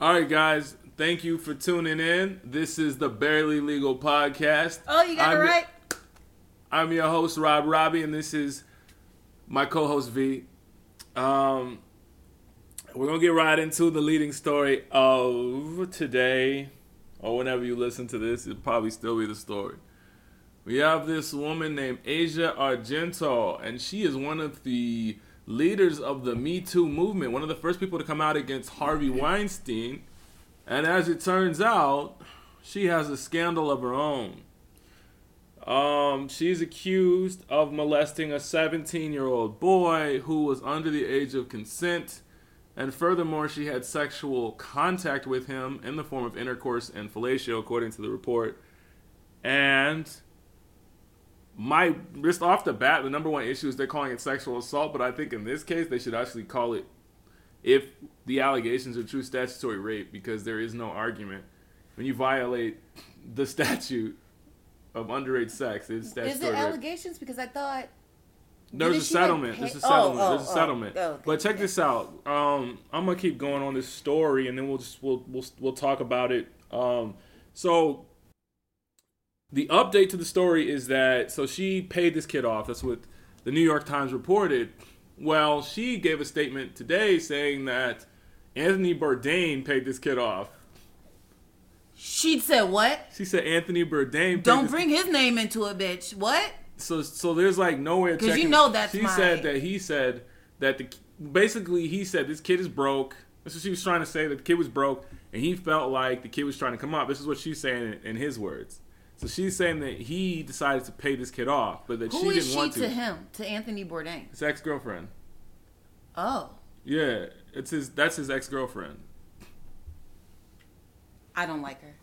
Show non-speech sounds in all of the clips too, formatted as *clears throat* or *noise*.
All right, guys. Thank you for tuning in. This is the Barely Legal Podcast. Oh, you got I'm it your- right. I'm your host, Rob Robbie, and this is my co-host V. Um, we're gonna get right into the leading story of today, or whenever you listen to this, it'll probably still be the story. We have this woman named Asia Argento, and she is one of the leaders of the Me Too movement, one of the first people to come out against Harvey Weinstein. And as it turns out, she has a scandal of her own. Um, she's accused of molesting a 17 year old boy who was under the age of consent. And furthermore, she had sexual contact with him in the form of intercourse and fellatio, according to the report. And my just off the bat, the number one issue is they're calling it sexual assault, but I think in this case they should actually call it, if the allegations are true, statutory rape, because there is no argument when you violate the statute of underage sex. It's Is statutory it rape. allegations? Because I thought There's a like, settlement. There's a Oh, settlement. oh, There's a oh, settlement. oh, okay, but check okay. this out. Um, I'm gonna keep going on this story, and then we'll just we'll we'll we'll talk about it. Um, so the update to the story is that so she paid this kid off. That's what the New York Times reported. Well, she gave a statement today saying that Anthony Bourdain paid this kid off. she said what? She said Anthony Bourdain. Don't bring his name into it, bitch. What? so so there's like nowhere 'Cause you know that's she my- said that he said that the basically he said this kid is broke. That's what she was trying to say. That the kid was broke, and he felt like the kid was trying to come up. This is what she's saying in, in his words. So she's saying that he decided to pay this kid off, but that Who she didn't she want to. to. him? To Anthony Bourdain? His ex girlfriend. Oh, Yeah, it's his. That's his ex girlfriend. I don't like her.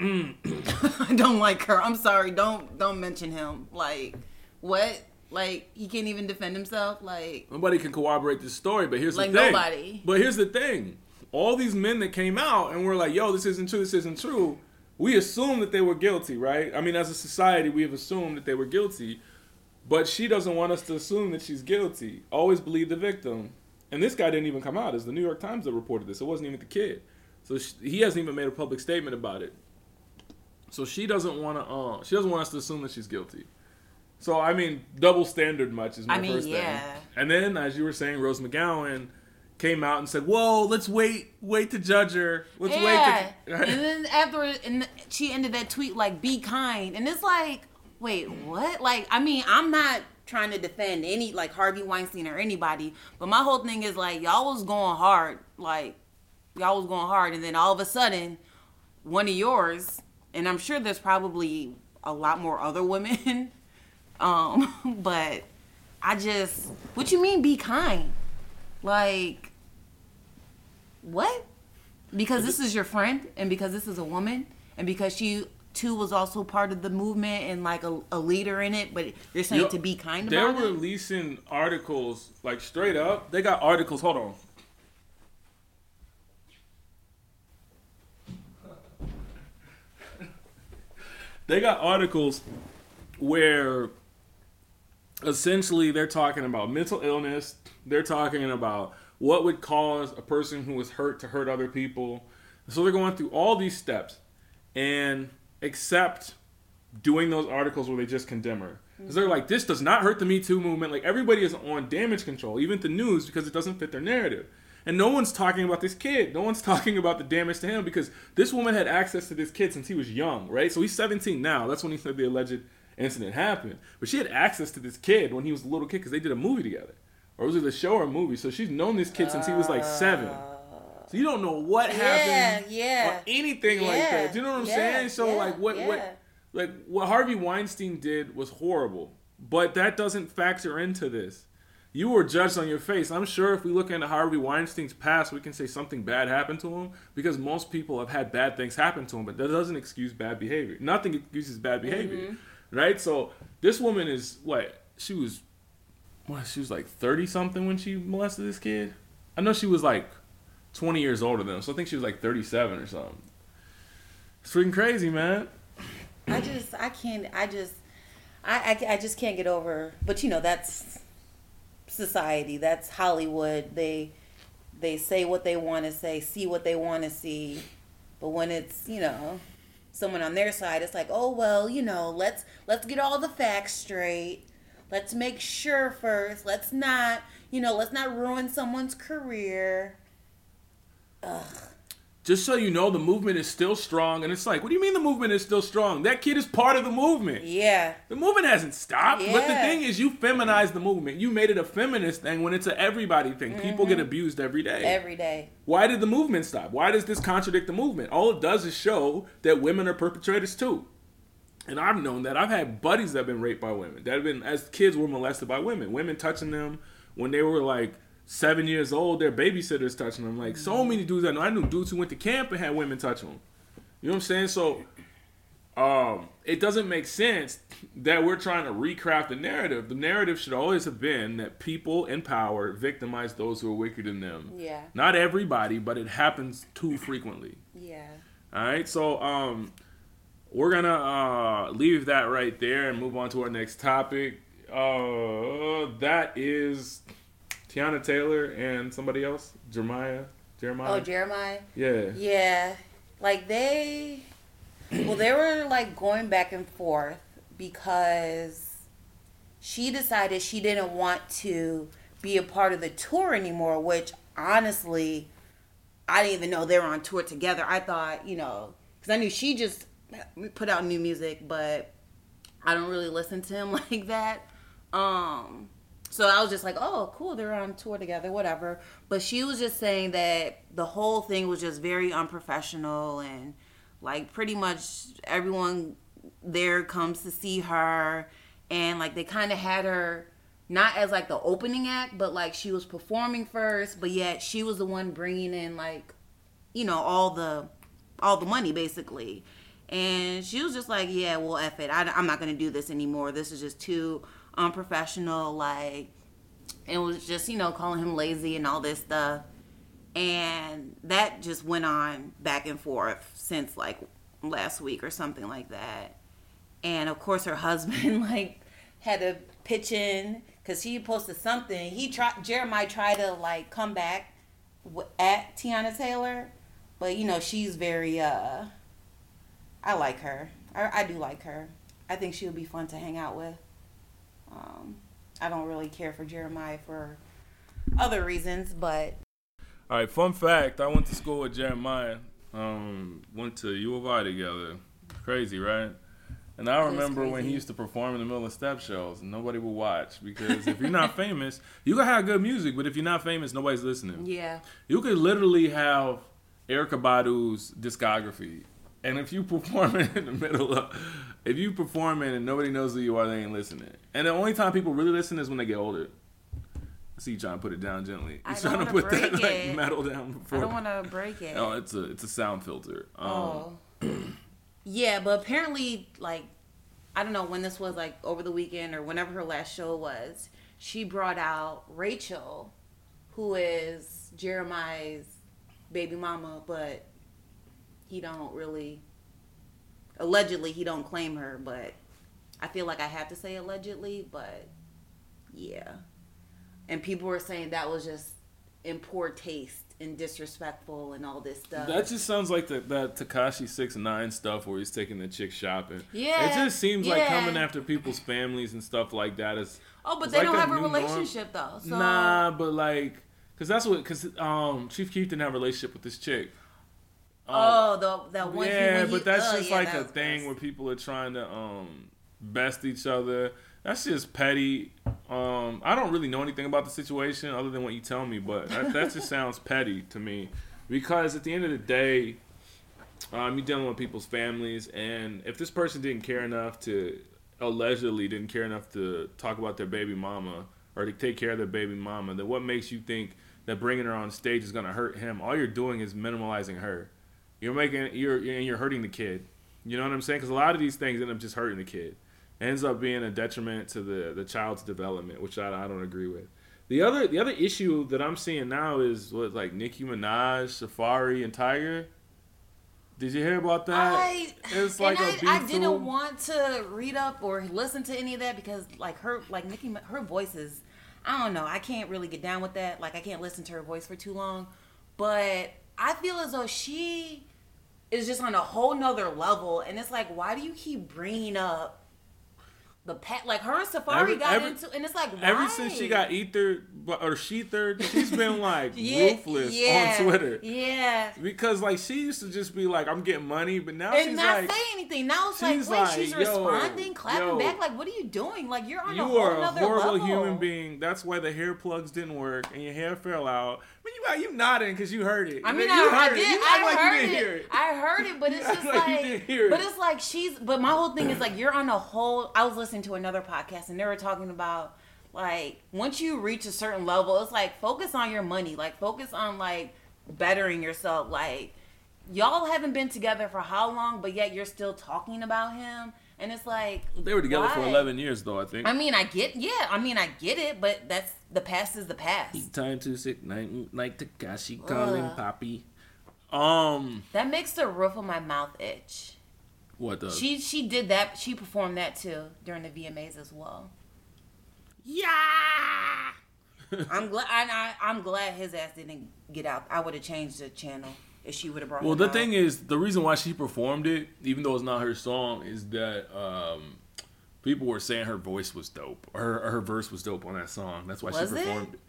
Mm. *coughs* *coughs* I don't like her. I'm sorry. Don't don't mention him. Like what? Like he can't even defend himself. Like Nobody can corroborate this story, but here's Like the thing. nobody. But here's the thing. All these men that came out and were like, yo, this isn't true, this isn't true, we assume that they were guilty, right? I mean, as a society, we have assumed that they were guilty. But she doesn't want us to assume that she's guilty. Always believe the victim. And this guy didn't even come out. It's the New York Times that reported this. It wasn't even the kid. So sh he hasn't even made a public statement about it. So she doesn't want to. Uh, she doesn't want us to assume that she's guilty. So I mean, double standard much is my I mean, first yeah. thing. And then, as you were saying, Rose McGowan came out and said, "Whoa, let's wait, wait to judge her. Let's yeah. *laughs* wait." and then after, and she ended that tweet like, "Be kind," and it's like, wait, what? Like, I mean, I'm not trying to defend any like Harvey Weinstein or anybody, but my whole thing is like, y'all was going hard, like, y'all was going hard, and then all of a sudden, one of yours, and I'm sure there's probably a lot more other women, *laughs* um, *laughs* but I just, what you mean, be kind? Like, what? Because this is your friend, and because this is a woman, and because she too was also part of the movement and like a, a leader in it, but you're saying Yo, to be kind They're about it. releasing articles like straight up. They got articles. Hold on. They got articles where essentially they're talking about mental illness. They're talking about what would cause a person who was hurt to hurt other people. So they're going through all these steps and accept doing those articles where they just condemn her. Because they're like, this does not hurt the Me Too movement. Like, everybody is on damage control, even the news, because it doesn't fit their narrative. And no one's talking about this kid. No one's *laughs* talking about the damage to him because this woman had access to this kid since he was young, right? So he's 17 now. That's when he said the alleged incident happened. But she had access to this kid when he was a little kid because they did a movie together. Or was it a show or a movie? So she's known this kid since he was like seven. So you don't know what happened yeah. or anything like that. Do you know what I'm yeah, saying? So yeah, like what yeah. what like what Harvey Weinstein did was horrible, but that doesn't factor into this. You were judged on your face. I'm sure if we look into Harvey Weinstein's past, we can say something bad happened to him because most people have had bad things happen to him, but that doesn't excuse bad behavior. Nothing excuses bad behavior, Mm-hmm. right? So this woman is what she was. She was like thirty something when she molested this kid. I know she was like twenty years older than him, so I think she was like thirty seven or something. It's freaking crazy, man. I just, I can't, I just, I, I, I just can't get over. But you know, that's society. That's Hollywood. They, they say what they want to say, see what they want to see, but when it's you know someone on their side, it's like, oh well, you know, let's let's get all the facts straight. Let's make sure first. Let's not, you know, let's not ruin someone's career. Ugh. Just so you know, the movement is still strong, and it's like, what do you mean the movement is still strong? That kid is part of the movement. Yeah. The movement hasn't stopped. Yeah. But the thing is, you feminized the movement. You made it a feminist thing when it's an everybody thing. People Mm-hmm. get abused every day. Every day. Why did the movement stop? Why does this contradict the movement? All it does is show that women are perpetrators too. And I've known that. I've had buddies that have been raped by women. That have been, as kids, were molested by women. Women touching them when they were like seven years old. Their babysitters touching them. Like so many dudes I know. I knew dudes who went to camp and had women touch them. You know what I'm saying? So, um, it doesn't make sense that we're trying to recraft the narrative. The narrative should always have been that people in power victimize those who are weaker than them. Yeah. Not everybody, but it happens too frequently. Yeah. All right, so um, we're gonna uh, leave that right there and move on to our next topic. Uh, that is Teyana Taylor and somebody else, Jeremih. Jeremih. Oh, Jeremih. yeah. Yeah, like they, well, they were like going back and forth because she decided she didn't want to be a part of the tour anymore, which honestly, I didn't even know they were on tour together. I thought, you know, because I knew she just put out new music, but I don't really listen to him *laughs* like that. Um, so I was just like, oh, cool, they're on tour together, whatever. But she was just saying that the whole thing was just very unprofessional and like pretty much everyone there comes to see her and like they kind of had her not as like the opening act, but like she was performing first, but yet she was the one bringing in like you know all the all the money basically and she was just like yeah well F it. I, i'm not gonna do this anymore. This is just too unprofessional like it was just you know calling him lazy and all this stuff. And that just went on back and forth since like last week or something like that. And of course her *laughs* husband like had to pitch in because he posted something. He tried jeremih tried to like come back at teyana taylor but you know she's very uh i like her i, I do like her i think she would be fun to hang out with um i don't really care for jeremih for other reasons but All right. Fun fact: I went to school with Jeremih. Um, went to U of I together. Crazy, right? And I remember when he used to perform in the middle of step shows, and nobody would watch because if you're not *laughs* famous, you can have good music, but if you're not famous, nobody's listening. yeah You could literally have Erykah Badu's discography, and if you perform it *laughs* in the middle of, if you perform it and nobody knows who you are, they ain't listening. And the only time people really listen is when they get older. I see you trying to put it down gently. He's trying to put that like metal down before. i don't want to break it No, it's a it's a sound filter. Um, Oh. *clears throat* yeah, but apparently, like, I don't know when this was, like, over the weekend or whenever her last show was, she brought out Rachel, who is Jeremih's baby mama, but he don't really, allegedly, he don't claim her, but I feel like I have to say allegedly, but yeah. And people were saying that was just in poor taste and disrespectful and all this stuff. That just sounds like the, that Tekashi Six Nine stuff where he's taking the chick shopping. Yeah, it just seems like coming after people's families and stuff like that is. Oh, but they like don't have a new norm. relationship though. So Nah, but like, cause that's what, cause um, Chief Keef didn't have a relationship with this chick. Um, oh, the that one. yeah, but that's oh, just yeah, like that a thing gross. where people are trying to um best each other. That's just petty. Um, I don't really know anything about the situation other than what you tell me, but that, that just *laughs* sounds petty to me. Because at the end of the day, um, you're dealing with people's families, and if this person didn't care enough to allegedly didn't care enough to talk about their baby mama or to take care of their baby mama, then what makes you think that bringing her on stage is going to hurt him? All you're doing is minimalizing her. You're making you're and you're hurting the kid. You know what I'm saying? Because a lot of these things end up just hurting the kid. It ends up being a detriment to the the child's development, which I, I don't agree with. The other the other issue that I'm seeing now is what like Nicki Minaj, Safaree, and Tyga. Did you hear about that? I it's like I, I didn't want to read up or listen to any of that because like her like Nicki her voice is I don't know I can't really get down with that like I can't listen to her voice for too long but I feel as though she is just on a whole nother level, and it's like, why do you keep bringing up? The pet, like her and Safaree Every- got every- into, and it's like Ever since she got ether or sheathered, she's *laughs* been like Yeah, ruthless yeah, on Twitter. Yeah, Because like she used to just be like, "I'm getting money," but now and she's not like, say anything. Now it's like, wait, like, she's yo, responding, clapping yo. back. Like, what are you doing? Like, you're on a "You whole are a horrible level. human being. That's why the hair plugs didn't work and your hair fell out." I mean, you you nodding because you heard it. I mean, you I, I heard did. it. I like heard you didn't it. hear it. I heard it, but it's *laughs* just like you like, it. but it's like she's. But my whole thing is like you're on a whole. I was listening to another podcast and they were talking about like once you reach a certain level, it's like focus on your money. Like focus on like bettering yourself. Like y'all haven't been together for how long, but yet you're still talking about him. And it's like They were together for 11 years, though. I think. I mean, I get, yeah. I mean, I get it, but that's the past is the past. Time to sit night like Tekashi calling Ugh. Poppy. Um, That makes the roof of my mouth itch. what does? She she did that. She performed that too during the VMAs as well. yeah. I'm glad. I, I, I'm glad his ass didn't get out. I would have changed the channel if she would have brought. Well, the out. thing is, the reason why she performed it, even though it's not her song, is that um, people were saying her voice was dope, her, her verse was dope on that song. That's why Was she it? performed it.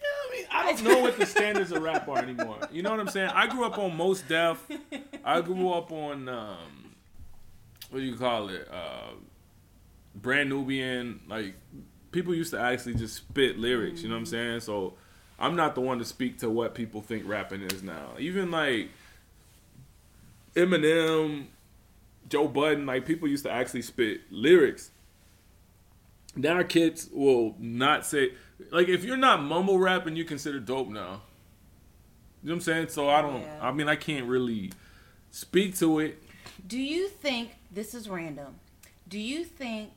Yeah, I mean, I don't know what the standards of rap are anymore. You know what I'm saying? I grew up on Mos Def. I grew up on um, what do you call it? Uh, Brand Nubian. Like people used to actually just spit lyrics. You know what I'm saying? So. I'm not the one to speak to what people think rapping is now. Even like Eminem, Joe Budden, like people used to actually spit lyrics. Now our kids will not say like if you're not mumble rapping, you consider dope now. You know what I'm saying? So I don't. Yeah. I mean, I can't really speak to it. Do you think this is random? Do you think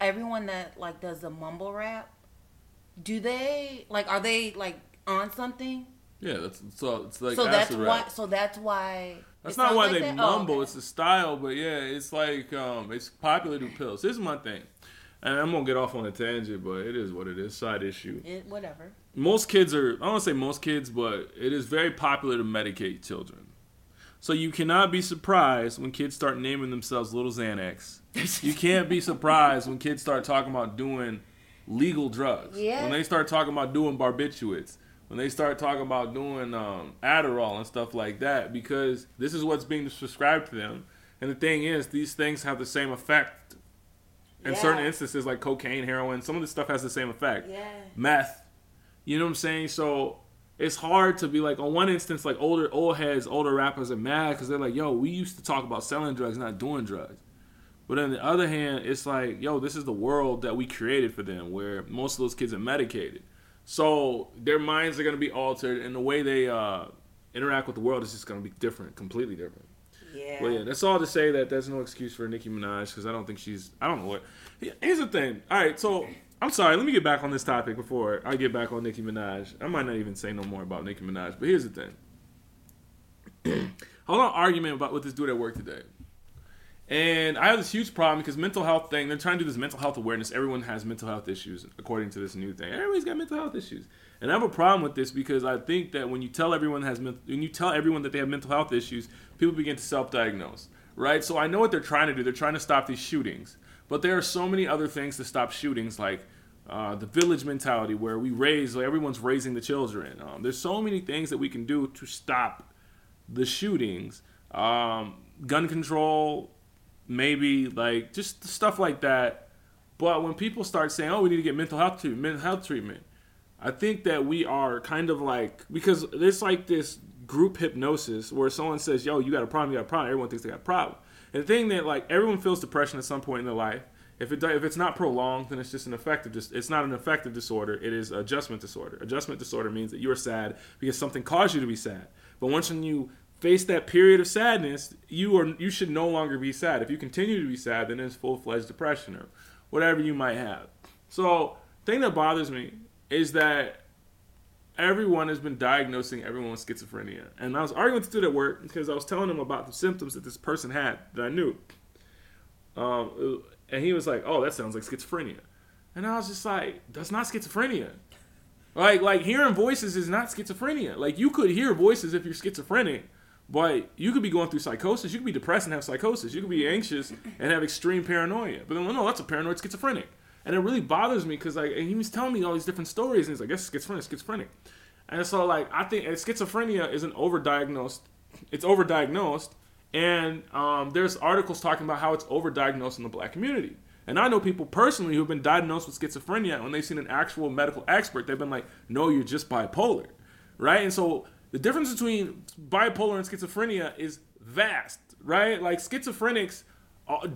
everyone that like does the mumble rap, do they like are they like on something? Yeah, that's so it's like so that's acid why. So that's why. That's not why like they that? Oh, mumble. okay. It's the style, but yeah, it's like um, it's popular to pills. This is my thing, and I'm gonna get off on a tangent, but it is what it is. Side issue. It, whatever. Most kids are. I don't want to say most kids, but it is very popular to medicate children. So you cannot be surprised when kids start naming themselves Little Xanax. *laughs* you can't be surprised when kids start talking about doing legal drugs. Yeah. When they start talking about doing barbiturates. When they start talking about doing um, Adderall and stuff like that, because this is what's being prescribed to them. And the thing is, these things have the same effect. In Yeah. certain instances, like cocaine, heroin, some of this stuff has the same effect Yeah. meth. You know what I'm saying? So it's hard to be like on one instance, like older old heads, older rappers are mad because they're like, "Yo, we used to talk about selling drugs, not doing drugs." But on the other hand, it's like, "Yo, this is the world that we created for them, where most of those kids are medicated, so their minds are gonna be altered, and the way they uh, interact with the world is just gonna be different, completely different." Yeah. Well, yeah, that's all to say that there's no excuse for Nicki Minaj because I don't think she's. I don't know what. Here's the thing. All right, so I'm sorry. Let me get back on this topic before I get back on Nicki Minaj. I might not even say no more about Nicki Minaj, but here's the thing. *clears throat* Hold on argument about with this dude at work today, and I have this huge problem because mental health thing. They're trying to do this mental health awareness. Everyone has mental health issues according to this new thing. Everybody's got mental health issues, and I have a problem with this because I think that when you tell everyone has when you tell everyone that they have mental health issues, people begin to self-diagnose, right? So I know what they're trying to do. They're trying to stop these shootings, but there are so many other things to stop shootings, like uh, the village mentality, where we raise, like everyone's raising the children. Um, there's so many things that we can do to stop the shootings, um, gun control, maybe like just stuff like that. But when people start saying, "Oh, we need to get mental health treatment," mental health treatment, I think that we are kind of like because there's like this group hypnosis where someone says, "Yo, you got a problem, you got a problem." Everyone thinks they got a problem. And the thing that like everyone feels depression at some point in their life. If it if it's not prolonged, then it's just an affective. Dis- it's not an affective disorder. It is adjustment disorder. Adjustment disorder means that you are sad because something caused you to be sad. But once when you face that period of sadness, you are you should no longer be sad. If you continue to be sad, then it's full fledged depression or whatever you might have. So, thing that bothers me is that everyone has been diagnosing everyone with schizophrenia. And I was arguing with the dude at work because I was telling him about the symptoms that this person had that I knew. Um, and he was like, "Oh, that sounds like schizophrenia," and I was just like, "That's not schizophrenia." Like like hearing voices is not schizophrenia. Like you could hear voices if you're schizophrenic, but you could be going through psychosis. You could be depressed and have psychosis. You could be anxious and have extreme paranoia. But then well, no, that's a paranoid schizophrenic. And it really bothers me because like he was telling me all these different stories and he's like, "Guess schizophrenic, schizophrenic." And so like I think schizophrenia is an overdiagnosed. It's overdiagnosed, and um, there's articles talking about how it's overdiagnosed in the black community. And I know people personally who've been diagnosed with schizophrenia. When they've seen an actual medical expert, they've been like, "No, you're just bipolar," right? And so the difference between bipolar and schizophrenia is vast, right? Like schizophrenics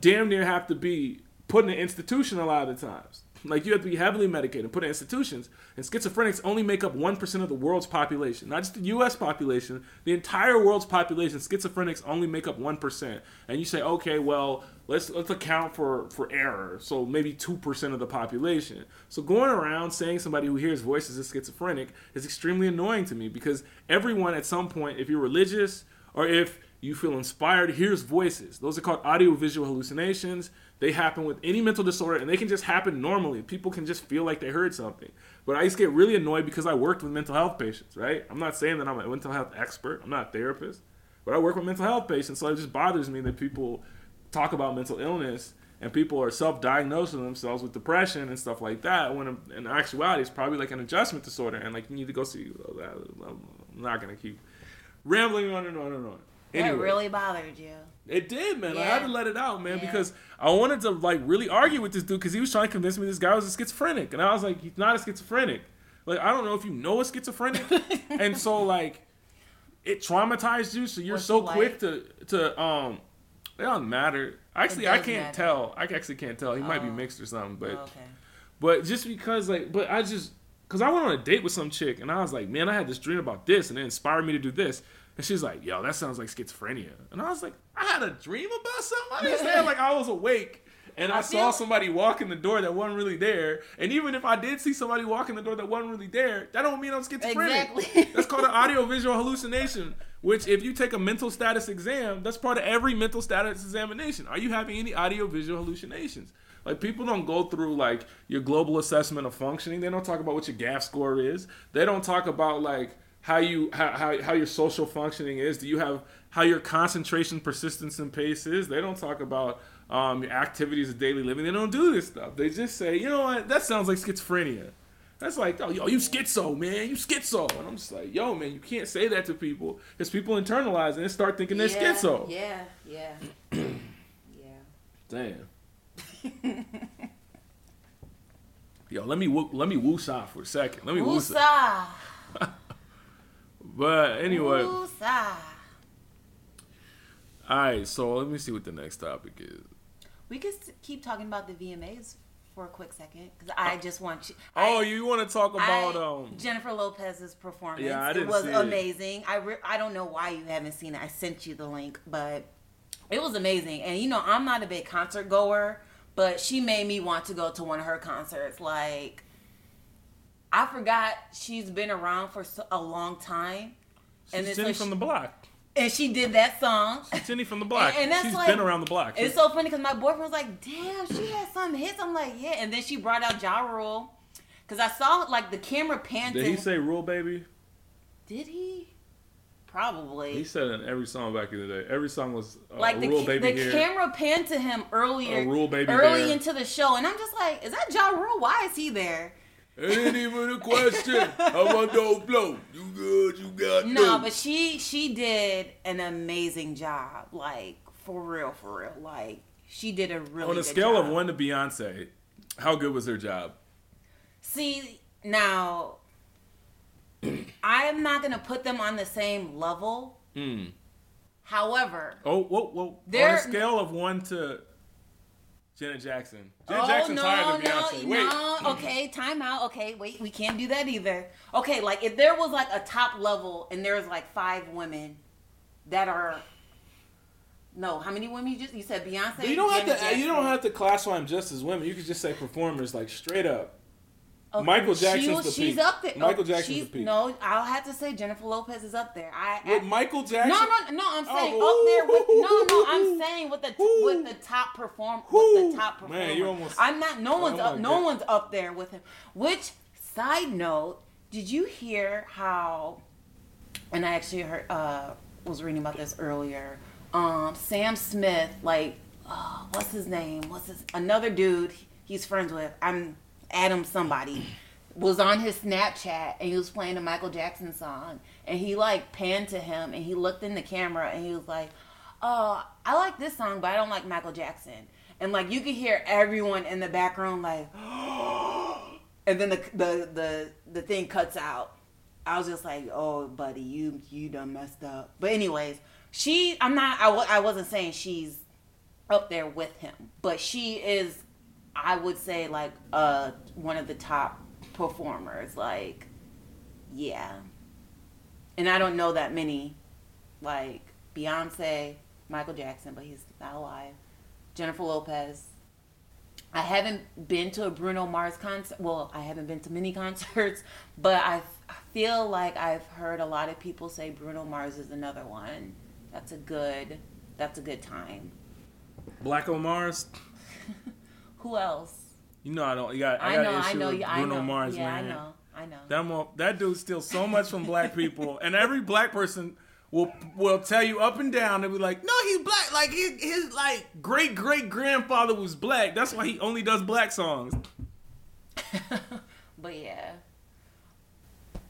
damn near have to be put in an institution a lot of the times. Like you have to be heavily medicated, and put in institutions. And schizophrenics only make up one percent of the world's population, not just the U.S. population, the entire world's population. Schizophrenics only make up one percent. And you say, okay, well, let's let's account for for error. So maybe two percent of the population. So going around saying somebody who hears voices is schizophrenic is extremely annoying to me because everyone at some point, if you're religious or if you feel inspired, hears voices. Those are called audiovisual hallucinations. They happen with any mental disorder and they can just happen normally. People can just feel like they heard something. But I used to get really annoyed because I worked with mental health patients, right? I'm not saying that I'm a mental health expert, I'm not a therapist, but I work with mental health patients. So it just bothers me that people talk about mental illness and people are self-diagnosing themselves with depression and stuff like that when in actuality it's probably like an adjustment disorder and like you need to go see i'm not gonna keep rambling on and on and on anyway, that really bothered you it did, man. Yeah. I had to let it out, man, yeah. because I wanted to like really argue with this dude because he was trying to convince me this guy was a schizophrenic, and I was like, he's not a schizophrenic. Like I don't know if you know a schizophrenic, *laughs* and so like it traumatized you, so you're What's so quick to to um. It doesn't matter. Actually, I can't matter. tell. I actually can't tell. He oh. might be oh. mixed or something, but oh, okay. but just because like, but I just because I went on a date with some chick, and I was like, man, I had this dream about this, and it inspired me to do this. And she's like, yo, that sounds like schizophrenia. And I was like, I had a dream about something. I like I was awake and I, I saw somebody walk in the door that wasn't really there. And even if I did see somebody walk in the door that wasn't really there, that don't mean I'm schizophrenic. Exactly. *laughs* that's called an audiovisual hallucination. Which, if you take a mental status exam, that's part of every mental status examination. Are you having any audiovisual hallucinations? Like people don't go through like your global assessment of functioning. They don't talk about what your GAF score is. They don't talk about like how you how, how, how your social functioning is. Do you have how your concentration, persistence, and pace is? They don't talk about um, your activities of daily living. They don't do this stuff. They just say, you know what, that sounds like schizophrenia. That's like, oh, yo, you schizo, man, you schizo. And I'm just like, yo, man, you can't say that to people because people internalize and start thinking they're schizo. Yeah, yeah, *clears throat* yeah. Damn. *laughs* yo, let me let me woosah for a second. Let me woosah. *laughs* But anyway. All right, so let me see what the next topic is. We could keep talking about the VMAs for a quick second because I uh, just want you. Oh, I, you want to talk about I, um Jennifer Lopez's performance? Yeah, I didn't It was see amazing. It. I re- I don't know why you haven't seen it. I sent you the link, but it was amazing. And you know, I'm not a big concert goer, but she made me want to go to one of her concerts. Like I forgot she's been around for a long time. She's and Jenny from the block. And she did that song. She's Jenny from the block. And, and that's she's like, been around the block. It's so funny because my boyfriend was like, "Damn, she had some hits." I'm like, "Yeah." And then she brought out Ja Rule because I saw like the camera pan. Did he say "Rule Baby"? Did he? Probably. He said in every song back in the day. Every song was uh, like the, Rule Baby the here. camera panned to him earlier, a Rule Baby early there. into the show, and I'm just like, "Is that Ja Rule? Why is he there?" Ain't even a question. How about those blow? You good? You got no? But she she did an amazing job. Like for real, for real. Like she did a really on a scale job. of one to Beyonce. How good was her job? See now, *clears throat* I am not gonna put them on the same level. Mm. However, oh, whoa, whoa. on a scale of one to Janet Jackson. Janet oh, Jackson's no, higher than no, Beyonce. Wait. No, okay, time out. Okay, wait, we can't do that either. Okay, like if there was like a top level and there's like five women that are no, how many women you just you said Beyonce? you don't Janet have to Jackson. you don't have to classify them just as women. You could just say performers like straight up. Okay. Michael Jackson's the she's peak. up there. Michael oh, Jackson's the peak. No, I'll have to say Jennifer Lopez is up there. I, with Michael Jackson. No, no, no. I'm saying oh, up there with no, no. I'm saying with the ooh, with the top perform with the top performer. Man, you almost. I'm not. No one's oh up. No one's up there with him. Which side note? did you hear how? And I actually heard uh, was reading about this earlier. Um, Sam Smith, like, uh, what's his name? What's his another dude he's friends with? I'm Adam somebody. Was on his Snapchat and he was playing a Michael Jackson song and he like panned to him and he looked in the camera and he was like, "Oh, I like this song, but I don't like Michael Jackson." And like you could hear everyone in the background like, *gasps* and then the the the the thing cuts out. I was just like, "Oh, buddy, you you done messed up." But anyways, she I'm not I w- I wasn't saying she's up there with him, but she is I would say like uh one of the top performers like yeah. And I don't know that many like Beyonce, Michael Jackson, but he's not alive. Jennifer Lopez. I haven't been to a Bruno Mars concert. Well, I haven't been to many *laughs* concerts, but I feel like I've heard a lot of people say Bruno Mars is another one. That's a good. That's a good time. Black on Mars. Who else? You know I don't. You got. I, I, got know. issue I know. with I Bruno know. Mars, yeah, man. I know. I know. That mo- that dude steals so much from black people, and every black person will will tell you up and down. They'll be like, "No, he's black. Like his, his like great great grandfather was black. That's why he only does black songs." *laughs* But yeah.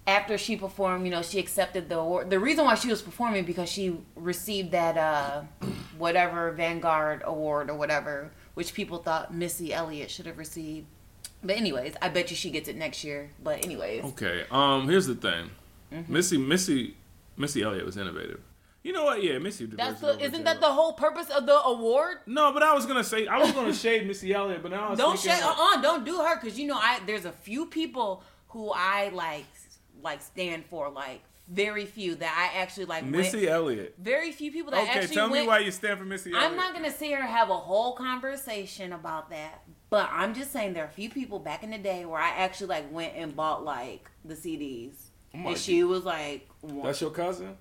After she performed, you know, she accepted the award. The reason why she was performing because she received that uh *clears throat* whatever Vanguard award or whatever, which people thought Missy Elliott should have received. But anyways, I bet you she gets it next year. But anyways, Okay. Um. Here's the thing. Mm-hmm. Missy Missy Missy Elliott was innovative. You know what? Yeah, Missy. that's the, isn't that the whole purpose of the award? No, but I was gonna say I was gonna shade Missy Elliott, but now Don't shade uh uh don't do her because you know I there's a few people who I like like stand for like very few that I actually like went- Missy Elliott. very few people that Okay, actually tell went, me why you stand for Missy Elliott. I'm not gonna sit here and have a whole conversation about that, but I'm just saying there are a few people back in the day where I actually like went and bought like the CDs, oh my and she was like, one. That's your cousin.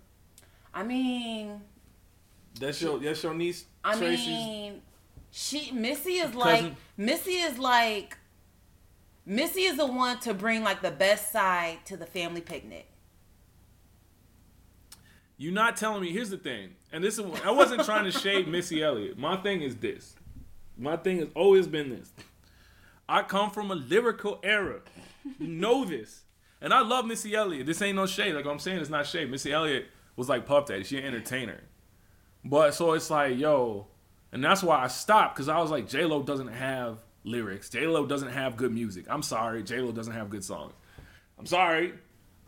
I mean, That's your that's your niece. I Tracy's mean, she Missy is Cousin. like Missy is like Missy is the one to bring like the best side to the family picnic. You're not telling me. Here's the thing, and this is I wasn't trying to shade Missy Elliott. My thing is this. My thing has always been this. I come from a lyrical era. You know this, and I love Missy Elliott. This ain't no shade. Like I'm saying, it's not shade. Missy Elliott was like Puff Daddy. She an entertainer, but so it's like yo, and that's why I stopped because I was like J Lo doesn't have lyrics. J Lo doesn't have good music. I'm sorry, J Lo doesn't have good songs. I'm sorry.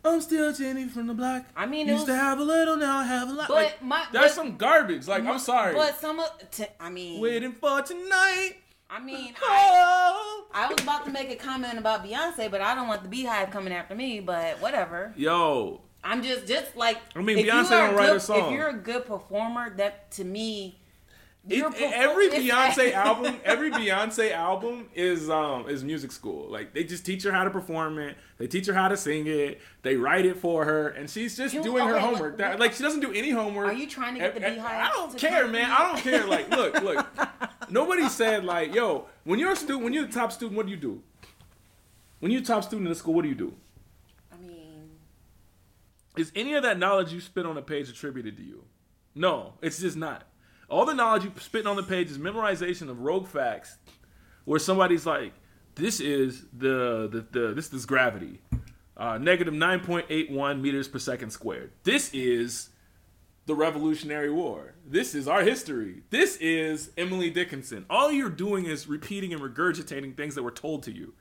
I'm still Jenny from the block. I mean, used to have a little, now I have a lot. But Like, my- that's but- some garbage. Like I'm sorry. But some of t- I mean, Waiting for tonight. I mean, I, Oh. I was about to make a comment about Beyonce, but I don't want the BeyHive coming after me. But whatever. Yo, I'm just just like I mean, Beyonce don't write good, a song. If you're a good performer, that to me, it, every Beyonce *laughs* album, every Beyonce album is um is music school. Like they just teach her how to perform it. They teach her how to sing it. They write it for her, and she's just You- doing her homework. what- That, like she doesn't do any homework. Are you trying to get the BeyHive I don't care, man. I don't care. Like, *laughs* look, look. Nobody said like, yo, when you're a student, when you're the top student, what do you do? When you're top student in the school, what do you do? I mean, Is any of that knowledge you spit on a page attributed to you? No, it's just not. All the knowledge you spitting on the page is memorization of rogue facts, where somebody's like, "This is the the, the this is gravity, uh, negative nine point eight one meters per second squared. This is the Revolutionary War. This is our history. This is Emily Dickinson. All you're doing is repeating and regurgitating things that were told to you,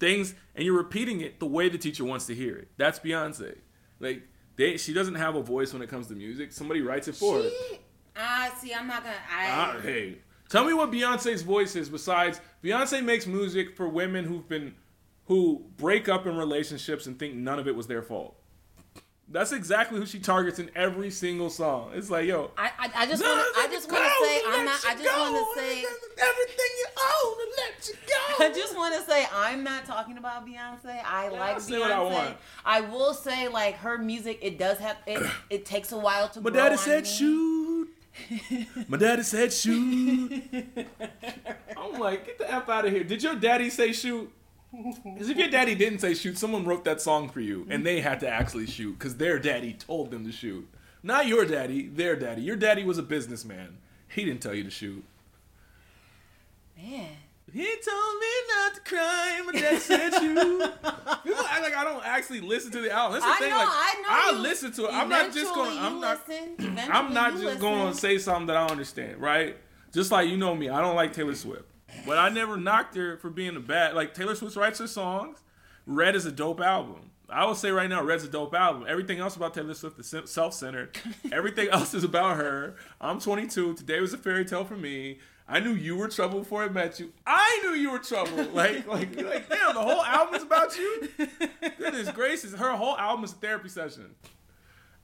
things, and you're repeating it the way the teacher wants to hear it. That's Beyonce. Like they, she doesn't have a voice when it comes to music. Somebody writes it for her. I see. I'm not gonna. I Ah, hey, tell me what Beyonce's voice is besides Beyonce makes music for women who've been who break up in relationships and think none of it was their fault. That's exactly who she targets in every single song. It's like, yo, I, I, I just want to. I just want to say. I'm not. I just want to say. everything you own and let you go. *laughs* I just want to say I'm not talking about Beyonce. I like I'll Beyonce. I. I will say like her music. It does have it. It takes a while to. My grow daddy said me. shoot. My daddy said shoot. *laughs* I'm like, get the f out of here. Did your daddy say shoot? Because if your daddy didn't say shoot, someone wrote that song for you, and they had to actually shoot because their daddy told them to shoot. Not your daddy, their daddy. Your daddy was a businessman. He didn't tell you to shoot. Man. He told me not to cry, but that said you. People act like I don't actually listen to the album. That's the I thing. know, like, I know. you- listen to it. I'm not just going. I'm not. Listen, I'm not just going to say something that I understand, right? Just like you know me, I don't like Taylor Swift, but I never knocked her for being a bad. Like Taylor Swift writes her songs. Red is a dope album. I would say right now, Red's a dope album. Everything else about Taylor Swift is self-centered. Everything *laughs* else is about her. I'm 22. Today was a fairy tale for me. I knew you were trouble before I met you. I knew you were trouble. Like, like, like, damn, the whole album is about you. Goodness gracious, her whole album is a therapy session.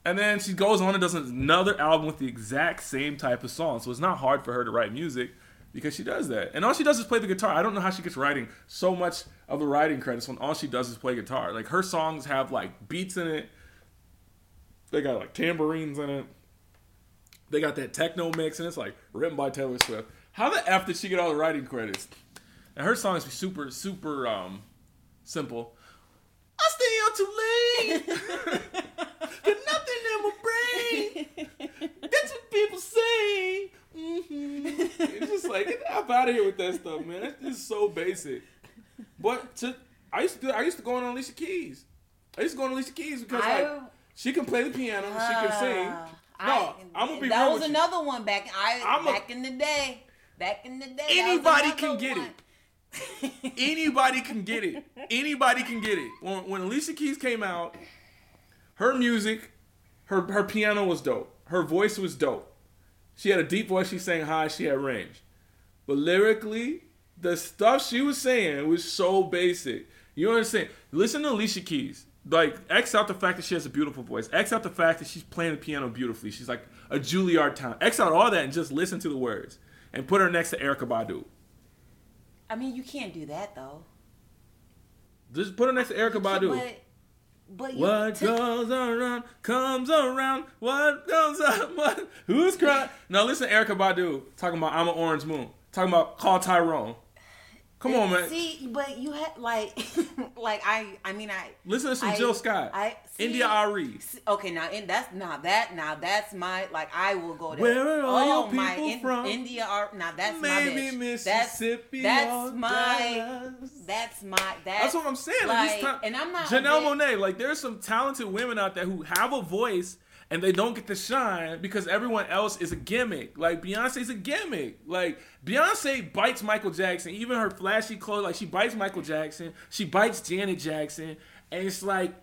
And then she goes on and does another album with the exact same type of song. So it's not hard for her to write music because she does that. And all she does is play the guitar. I don't know how she gets writing so much of the writing credits when all she does is play guitar. Like her songs have like beats in it. They got like tambourines in it. They got that techno mix and it's like written by Taylor Swift. How the F did she get all the writing credits? And her songs be super, super um simple. I stay out too late. *laughs* Got nothing in my brain. That's what people say. hmm It's just like get up out of here with that stuff, man. It's just so basic. But to I used to do, I used to go on Alicia Keys. I used to go on Alicia Keys because like she can play the piano, she can sing. Ah, No, I- I'm gonna be That was with you. another one back. I I'm a- back in the day. Back in the day. Anybody can get one. it. *laughs* Anybody can get it. Anybody can get it. When, when Alicia Keys came out, her music, her her piano was dope. Her voice was dope. She had a deep voice. She sang high. She had range. But lyrically, the stuff she was saying was so basic. You understand? Listen to Alicia Keys. Like, X out the fact that she has a beautiful voice. X out the fact that she's playing the piano beautifully. She's like a Juilliard talent. X out all that and just listen to the words. And put her next to Erykah Badu. I mean, you can't do that though. Just put her next to Erykah Badu. But, but you What took- goes around comes around. What goes up? *laughs* What? Who's crying? Now listen, to Erykah Badu talking about I'm an orange moon. Talking about call Tyrone. Come on, man. See, but you had like, *laughs* like I, I mean, I Listen to some I- Jill Scott. I see- India Arie. see- Okay, now and that's now that now that's my like I will go there. Where are all your my people from? India are now that's Maybe my bitch. Mississippi. That's that's my that's my that's, That's what I'm saying. Like, Like, time- and I'm not Janelle Monáe. Like, there's some talented women out there who have a voice and they don't get to shine because everyone else is a gimmick. Like Beyonce's a gimmick. Like Beyonce bites Michael Jackson. Even her flashy clothes, like she bites Michael Jackson. She bites Janet Jackson, and it's like.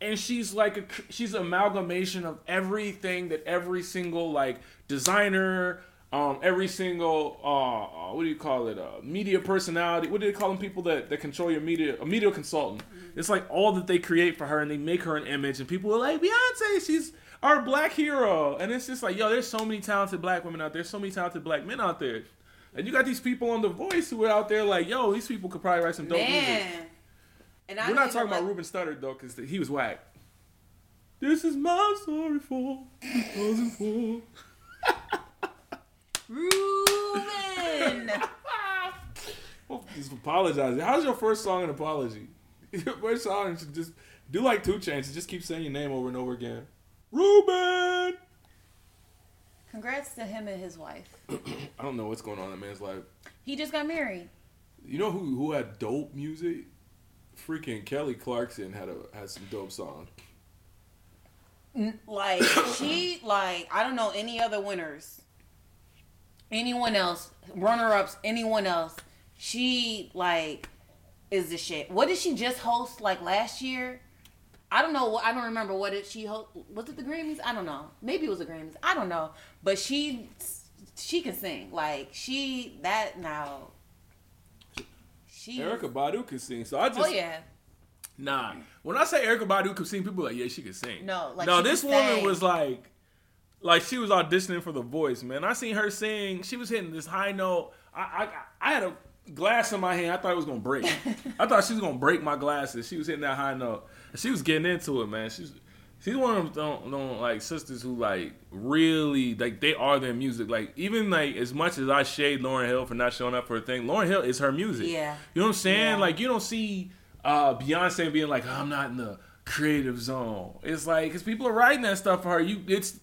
And she's like a she's an amalgamation of everything that every single like designer, um, every single uh, uh, what do you call it? Uh, media personality. What do they call them? People that, that control your media. A media consultant. It's like all that they create for her, and they make her an image, and people are like Beyonce. She's our black hero, and it's just like yo. There's so many talented black women out there. So many talented black men out there. And you got these people on The Voice who are out there like, yo, these people could probably write some dope music. And I We're don't talking about like- Ruben Studdard though, because he was whack. This is my story for 2004. Ruben. *laughs* Well, just apologize. How's your first song an apology? *laughs* Your first song should just do like two chances. Just keep saying your name over and over again. Ruben. Congrats to him and his wife. *clears throat* I don't know what's going on in that man's life. He just got married. You know who who had dope music? Freaking Kelly Clarkson had a had some dope song. Like she like I don't know any other winners. Anyone else, runner ups, anyone else. She like is the shit. What did she just host like last year? I don't know. I don't remember what it she. Was it the Grammys? I don't know. Maybe it was the Grammys. I don't know. But she she can sing. Like she that now. She Erykah Badu can sing, so I just Oh yeah. Nah. When I say Erykah Badu can sing, people are like, yeah, she can sing. No, like, no, this woman sing. was like, like she was auditioning for The Voice, man. I seen her sing. She was hitting this high note. I, I, I had a glass in my hand. I thought it was gonna break. *laughs* I thought she was gonna break my glasses. She was hitting that high note. She was getting into it, man. She's She's one of them don't, don't like sisters who like really like they are their music. Like even like as much as I shade Lauryn Hill for not showing up for a thing, Lauryn Hill is her music. Yeah. You know what I'm saying? Yeah. Like you don't see uh Beyonce being like, I'm not in the creative zone. It's like because people are writing that stuff for her. You it's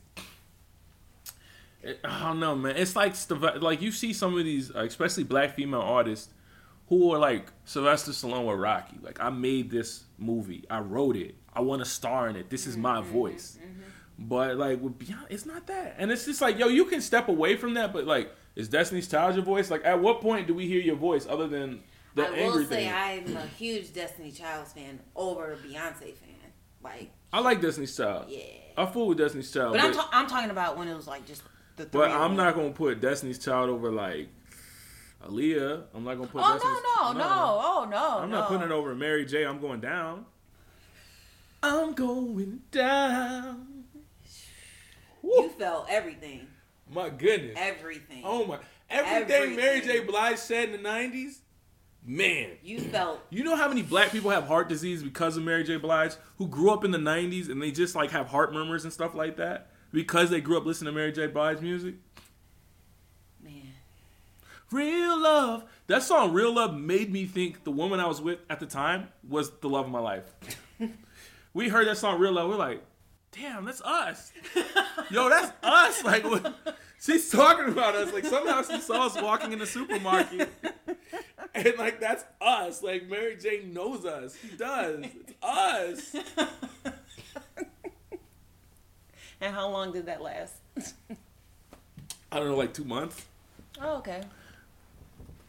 I don't know, man. It's like like you see some of these, uh, especially black female artists, who are like Sylvester Stallone with Rocky. Like I made this movie, I wrote it, I want to star in it. This is my mm-hmm, voice. Mm-hmm, mm-hmm. But like with Beyonce, it's not that, and it's just like yo, you can step away from that, but like, is Destiny's Child your voice? Like, at what point do we hear your voice other than the other thing? I will angry say thing? I'm a huge Destiny Childs fan over a Beyonce fan. Like, I like Destiny's Child. yeah. I fool with Destiny's Child, But but, I'm, ta- I'm talking about when it was like just the three. but I'm not gonna put Destiny's Child over like Aaliyah. I'm not gonna put. Oh Destiny's, no no no oh no I'm no. not putting it over Mary J. I'm going down. I'm going down. You felt everything, my goodness. everything. Oh my! Everything, Mary J. Everything. Blige said in the '90s, man. You felt You know how many black people have heart disease because of Mary J. Blige, who grew up in the '90s and they just like have heart murmurs and stuff like that because they grew up listening to Mary J. Blige music. Real love. That song, Real Love, made me think the woman I was with at the time was the love of my life. we heard that song, Real Love. We're like, damn, that's us. Yo, that's us. Like, what? she's talking about us. Like, somehow she saw us walking in the supermarket. And, like, that's us. Like, Mary Jane knows us. She does. It's us. And how long did that last? I don't know, like two months. Oh okay.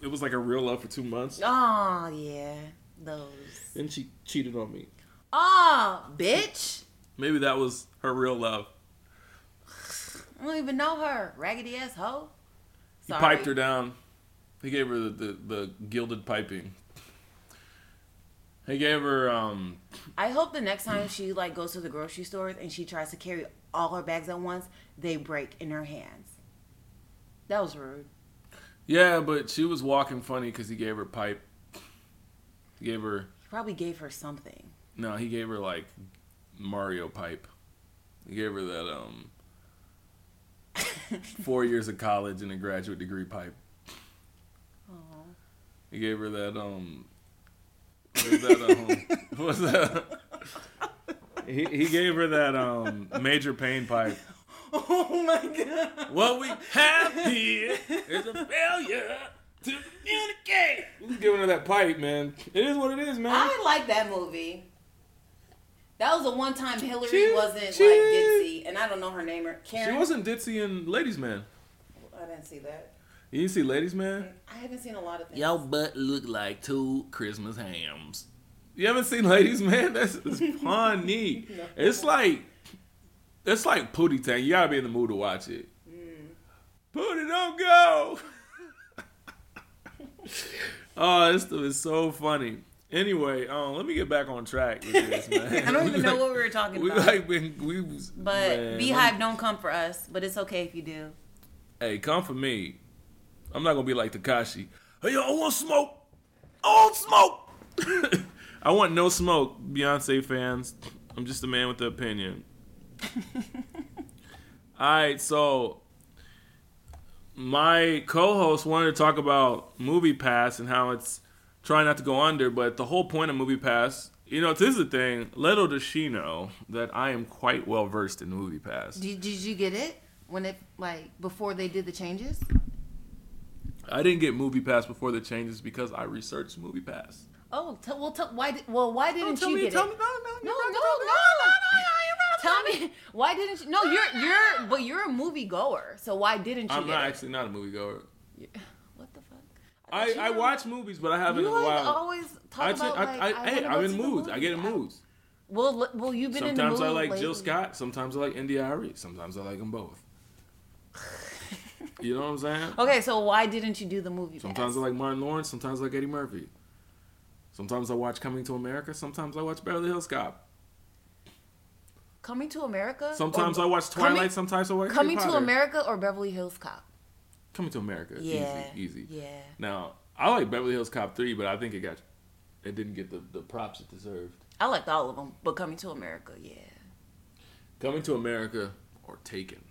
It was like a real love for two months. Oh yeah, those. Then she cheated on me. Oh, bitch. Maybe that was her real love. I don't even know her. Raggedy ass hoe. He piped her down. He gave her the, the, the gilded piping. He gave her um I hope the next time she like goes to the grocery stores and she tries to carry all her bags at once, they break in her hands. That was rude. Yeah, but she was walking funny because he gave her pipe. He gave her He probably gave her something. no, he gave her like Mario pipe. He gave her that um *laughs* four years of college and a graduate degree pipe. Oh. He gave her that um what was that um *laughs* what was that *laughs* he, he gave her that um major pain pipe. Oh my god. What we have here is a failure to communicate. Who's giving her that pipe, man? It is what it is, man. I like that movie. That was the one time Hillary She- wasn't she- like ditzy, and I don't know her name. Or Karen. she wasn't ditzy in Ladies Man. I didn't see that. You didn't see Ladies Man? I haven't seen a lot of things. Y'all butt look like two Christmas hams. You haven't seen Ladies Man? That's it's *laughs* funny. No. It's like it's like Pootie Tang. You gotta be in the mood to watch it. Mm. Pootie, don't go. *laughs* oh, this stuff is so funny. Anyway, um, let me get back on track with this, *laughs* man. I don't We even know like- what we were talking We about. like been we was, but man, BeyHive don't come for us. But it's okay if you do. Hey, come for me. I'm not gonna be like Tekashi. Hey, yo, I want smoke. I want smoke. *laughs* I want no smoke, Beyonce fans. I'm just a man with an opinion. *laughs* All right, so my co-host wanted to talk about Movie Pass and how it's trying not to go under, but the whole point of Movie Pass, you know, this is the thing. Little does she know that I am quite well versed in Movie Pass. Did, did you get it when it like before they did the changes? I didn't get Movie Pass before the changes because I researched Movie Pass. Oh, t- well, t- why? Did, well, why oh, didn't tell you me, get it? me, no, no, No, you no, gotta no, tell me. Why didn't you? No, you're you're, but you're a movie goer. So why didn't you I'm get not it? actually not a moviegoer. *laughs* What the fuck? I, thought I watch movies, but I haven't You in a like while. always talk I, about I, like, I, I hey, wanna I'm in to the moods. I get in moods. Well, l- well, you've been in the Sometimes I like Jill. Scott. Sometimes I like India Arie. Sometimes I like them both. *laughs* you know what I'm saying? Okay, so why didn't you do the movie? Sometimes pass? I like Martin Lawrence. Sometimes I like Eddie Murphy. Sometimes I watch Coming to America. Sometimes I watch Beverly Hills Cop. Coming to America. Sometimes or- I watch Coming- Twilight. sometimes I watch Coming to America or Beverly Hills Cop. Coming to America. Yeah, Easy, easy. Yeah. Now I like Beverly Hills Cop three, but I think it got it didn't get the, the props it deserved. I liked all of them, but Coming to America, yeah. Coming to America or Taken.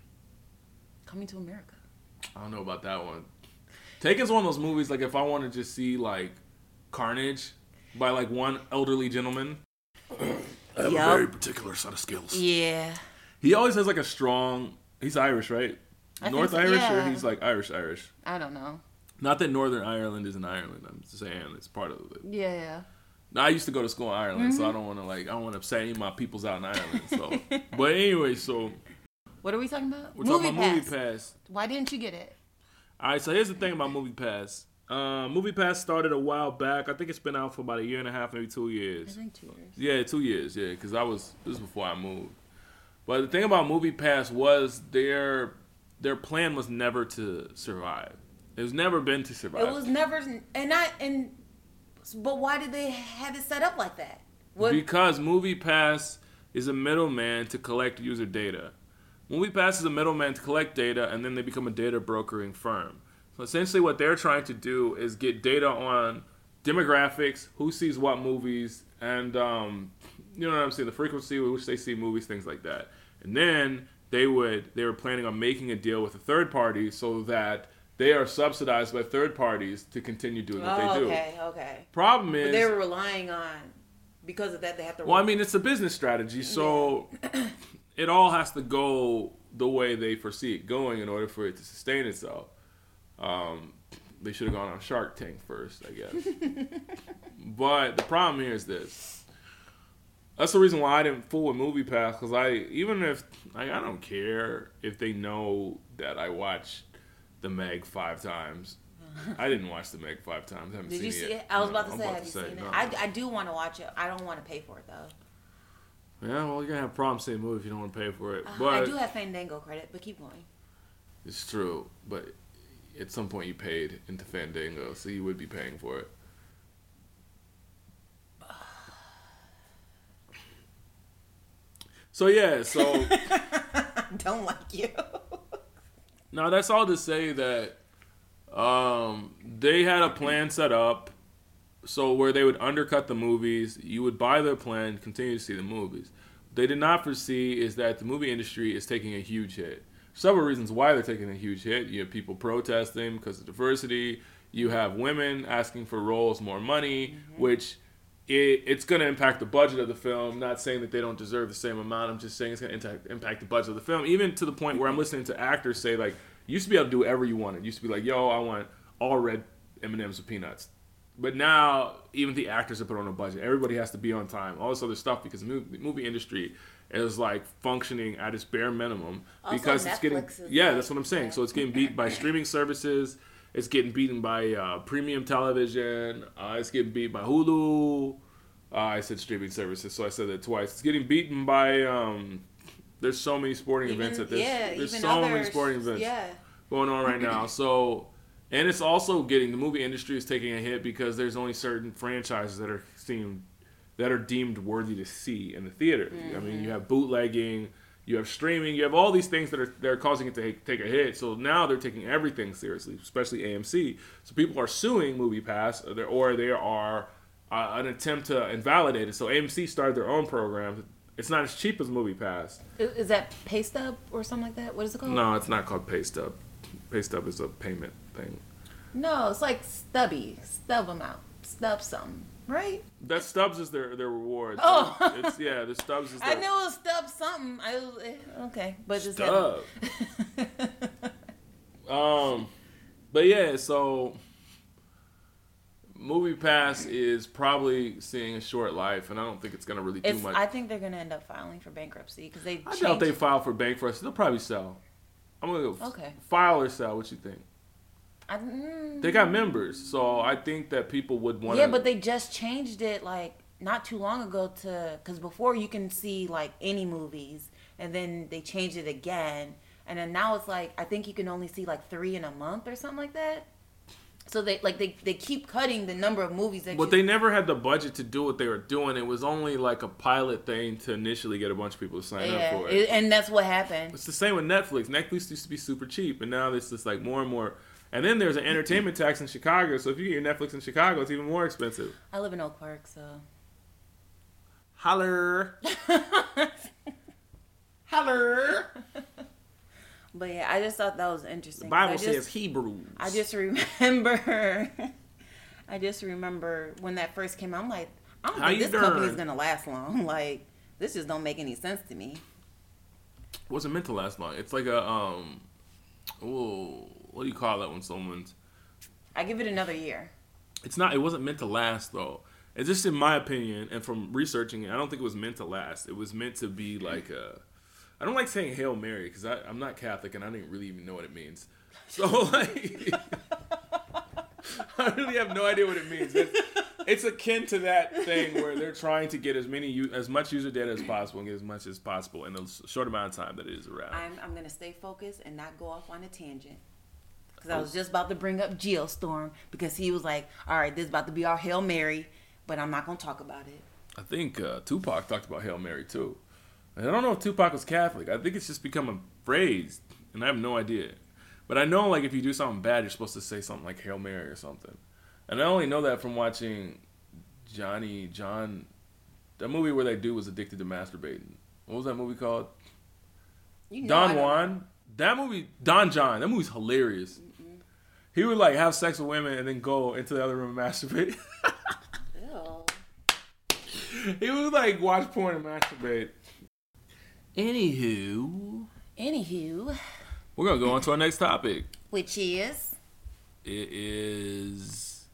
Coming to America. I don't know about that one. Taken's one of those movies like if I want to just see like Carnage by like one elderly gentleman. I have Yup. a very particular set of skills. Yeah. He always has like a strong. He's Irish, right? I think North so, Irish, or he's like Irish, Irish. I don't know. Not that Northern Ireland is in Ireland. I'm just saying it's part of it. Yeah, yeah. Now, I used to go to school in Ireland, Mm-hmm. so I don't want to like I don't want to upset any of my peoples out in Ireland. So, *laughs* but anyway, so What are we talking about? we're talking about Movie Pass. Why didn't you get it? All right, so here's the thing about Movie Pass. Uh, Movie Pass started a while back. I think it's been out for about a year and a half, maybe two years. I think two years. Yeah, two years. Yeah, because I was this was before I moved. But the thing about Movie Pass was their their plan was never to survive. It was never been to survive. It was never, and I and, but why did they have it set up like that? What? Because MoviePass is a middleman to collect user data. MoviePass is a middleman to collect data, and then they become a data brokering firm. So essentially, what they're trying to do is get data on demographics, who sees what movies, and um, you know what I'm saying, the frequency with which they see movies, things like that. And then they would they were planning on making a deal with a third party so that they are subsidized by third parties to continue doing what oh, they do. okay, okay. Problem But is, they were relying on because of that they have to. well, I mean, it's a business strategy, so *clears throat* it all has to go the way they foresee it going in order for it to sustain itself. Um, they should have gone on Shark Tank first, I guess. *laughs* but the problem here is this. That's the reason why I didn't fool with Movie Pass because I even if like, I don't care if they know that I watched the Meg five times. *laughs* I didn't watch the Meg five times. I haven't Did seen you it see yet. it? I was No, about to I'm say, have you seen it? no. I, I do want to watch it. I don't want to pay for it though. Yeah, well, you're gonna have problems seeing a movie if you don't want to pay for it. Uh, But I do have Fandango credit, but keep going. it's true. But at some point, you paid into Fandango, so you would be paying for it. So yeah, so *laughs* don't like you. now that's all to say that um, they had a plan set up, so where they would undercut the movies, you would buy their plan, continue to see the movies. What they did not foresee is that the movie industry is taking a huge hit. Several reasons why they're taking a huge hit. You have people protesting because of diversity. You have women asking for roles, more money, mm-hmm. which it, it's going to impact the budget of the film. Not saying that they don't deserve the same amount. I'm just saying it's going to impact, the budget of the film. Even to the point where I'm listening to actors say like, you used to be able to do whatever you wanted. You used to be like, yo, I want all red M and M's with peanuts. But now even the actors are put on a budget. Everybody has to be on time. All this other stuff because the movie industry is like functioning at its bare minimum Also, because it's getting yeah. That's what I'm saying. So it's getting beat by streaming services. It's getting beaten by uh, premium television. Uh, it's getting beat by Hulu. Uh, I said streaming services, so I said that twice. It's getting beaten by. Um, there's so many sporting events at this. yeah, there's even so many sporting events Yeah, going on right now. So, and it's also getting the movie industry is taking a hit because there's only certain franchises that are seen that are deemed worthy to see in the theater. I mean, you have bootlegging, you have streaming, you have all these things that are that are causing it to take a hit. So now they're taking everything seriously, especially AMC. So people are suing Movie Pass, or, they are uh, an attempt to invalidate it. So AMC started their own program. It's not as cheap as Movie Pass. is, that pay stub or something like that? What is it called? No, it's not called PayStub. PayStub is a payment thing. no, it's like stubby, stub amount, stub something, right? That stubs is their their reward. Oh. *laughs* it's yeah. The stubs is. I their- knew it was stub something. I was okay, but just stub. *laughs* um, but yeah. So, Movie Pass is probably seeing a short life, and I don't think it's gonna really do It's, much. I think they're gonna end up filing for bankruptcy because they. I doubt they file for bankruptcy. They'll probably sell. I'm gonna go Okay. file or sell. What you think? I, mm, They got members, so I think that people would want. yeah, but they just changed it like not too long ago to because before you can see like any movies, and then they changed it again, and then now it's like I think you can only see like three in a month or something like that. So they like they they keep cutting the number of movies that. But you, they never had the budget to do what they were doing. It was only like a pilot thing to initially get a bunch of people to sign yeah, up for it. it- and that's what happened. It's the same with Netflix. Netflix used to be super cheap, and now it's just like more and more. And then there's an entertainment tax in Chicago, so if you get your Netflix in Chicago, it's even more expensive. I live in Oak Park, so Holler. *laughs* Holler. But yeah, I just thought that was interesting. Bible I says just, Hebrews. I just remember. *laughs* I just remember when that first came out. I'm like, I don't How think you this company's gonna last long. *laughs* Like, this just don't make any sense to me. wasn't meant to last long. It's like a um, oh, what do you call that when someone's? I give it another year. It's not. It wasn't meant to last though. It's just in my opinion, and from researching it, I don't think it was meant to last. It was meant to be like a. I don't like saying Hail Mary because I'm not Catholic and I didn't really even know what it means. So *laughs* like, *laughs* I really have no idea what it means. It's, it's akin to that thing where they're trying to get as many as much user data as possible and get as much as possible in the short amount of time that it is around. I'm I'm gonna stay focused and not go off on a tangent. Because I was just about to bring up Geostorm because he was like, "All right, this is about to be our Hail Mary," but I'm not gonna talk about it. I think uh, Tupac talked about Hail Mary too. And I don't know if Tupac was Catholic. I think it's just become a phrase, and I have no idea. But I know, like, if you do something bad, you're supposed to say something like Hail Mary or something. And I only know that from watching Johnny John, that movie where that dude was addicted to masturbating. What was that movie called? You know Don Juan. That movie, Don Jon. That movie's hilarious. He would like have sex with women and then go into the other room and masturbate. Ew. he would like watch porn and masturbate. Anywho, Anywho, we're gonna go on to our next topic. which is It is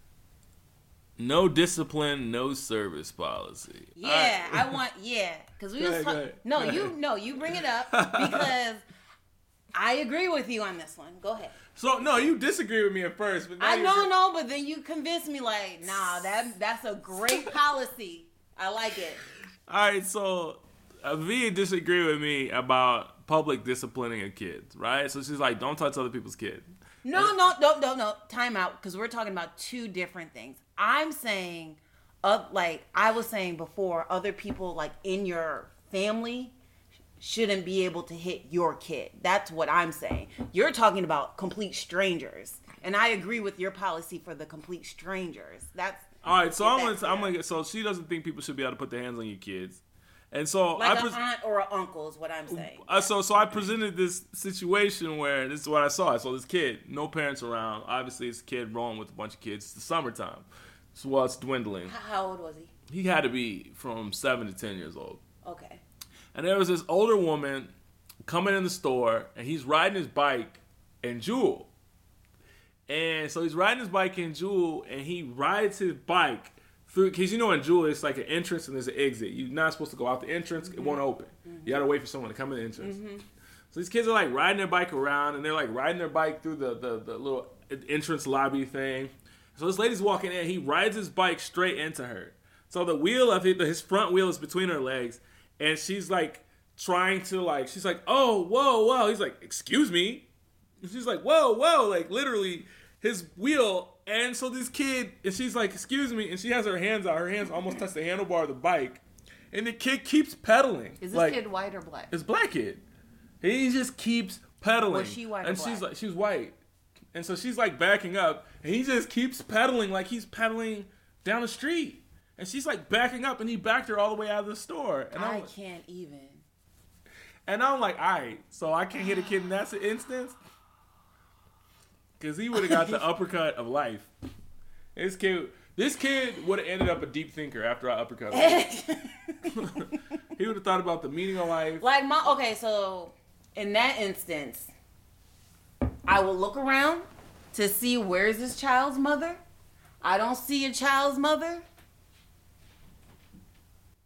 no discipline, no service policy. yeah, All right. I want yeah, because we Go was ahead, ta- go ahead, no, go you ahead. no, you bring it up *laughs* because I agree with you on this one. Go ahead. So no, you disagree with me at first, but I know, no, but then you convinced me like, nah, that that's a great *laughs* policy. I like it. All right, so uh, V disagree with me about public disciplining of kids, right? So she's like, don't touch other people's kid. No, no, no, no, no. Time out because we're talking about two different things. I'm saying, uh, like I was saying before, other people like in your family shouldn't be able to hit your kid. That's what I'm saying. You're talking about complete strangers, and I agree with your policy for the complete strangers. That's All right, so I'm gonna, I'm gonna, so she doesn't think people should be able to put their hands on your kids, and so like I pres- aunt or an uncle is what I'm saying. Uh, so so I presented this situation where this is what I saw. I saw this kid, no parents around. Obviously, it's a kid rolling with a bunch of kids. It's the summertime, so well, it's dwindling. How old was he? He had to be from seven to ten years old. Okay. And there was this older woman coming in the store, and he's riding his bike in Jewel. And so he's riding his bike in Jewel, and he rides his bike through. Because you know, in Jewel, it's like an entrance and there's an exit. You're not supposed to go out the entrance; it won't mm-hmm. open. You gotta wait for someone to come in the entrance. Mm-hmm. So these kids are like riding their bike around, and they're like riding their bike through the the, the little entrance lobby thing. So this lady's walking in. He rides his bike straight into her. So the wheel of it, his front wheel is between her legs, and she's like trying to like she's like, oh whoa whoa. He's like, excuse me. And she's like, whoa whoa, like literally his wheel. And so this kid, and she's like, excuse me, and she has her hands out. Her hands almost touch the handlebar of the bike, and the kid keeps pedaling. Is this like, kid white or black? it's black kid. He just keeps pedaling. Was she white or And she's like, she's white, and so she's like backing up, and he just keeps pedaling like he's pedaling down the street, and she's like backing up, and he backed her all the way out of the store, and I I'm can't even. and I'm like, all right, so I can't hit a kid in that *sighs* instance, because he would have got the *laughs* uppercut of life. This kid, this kid would have ended up a deep thinker after I uppercut him. *laughs* he would have thought about the meaning of life. Like my okay, so in that instance, I will look around to see where's this child's mother. I don't see a child's mother.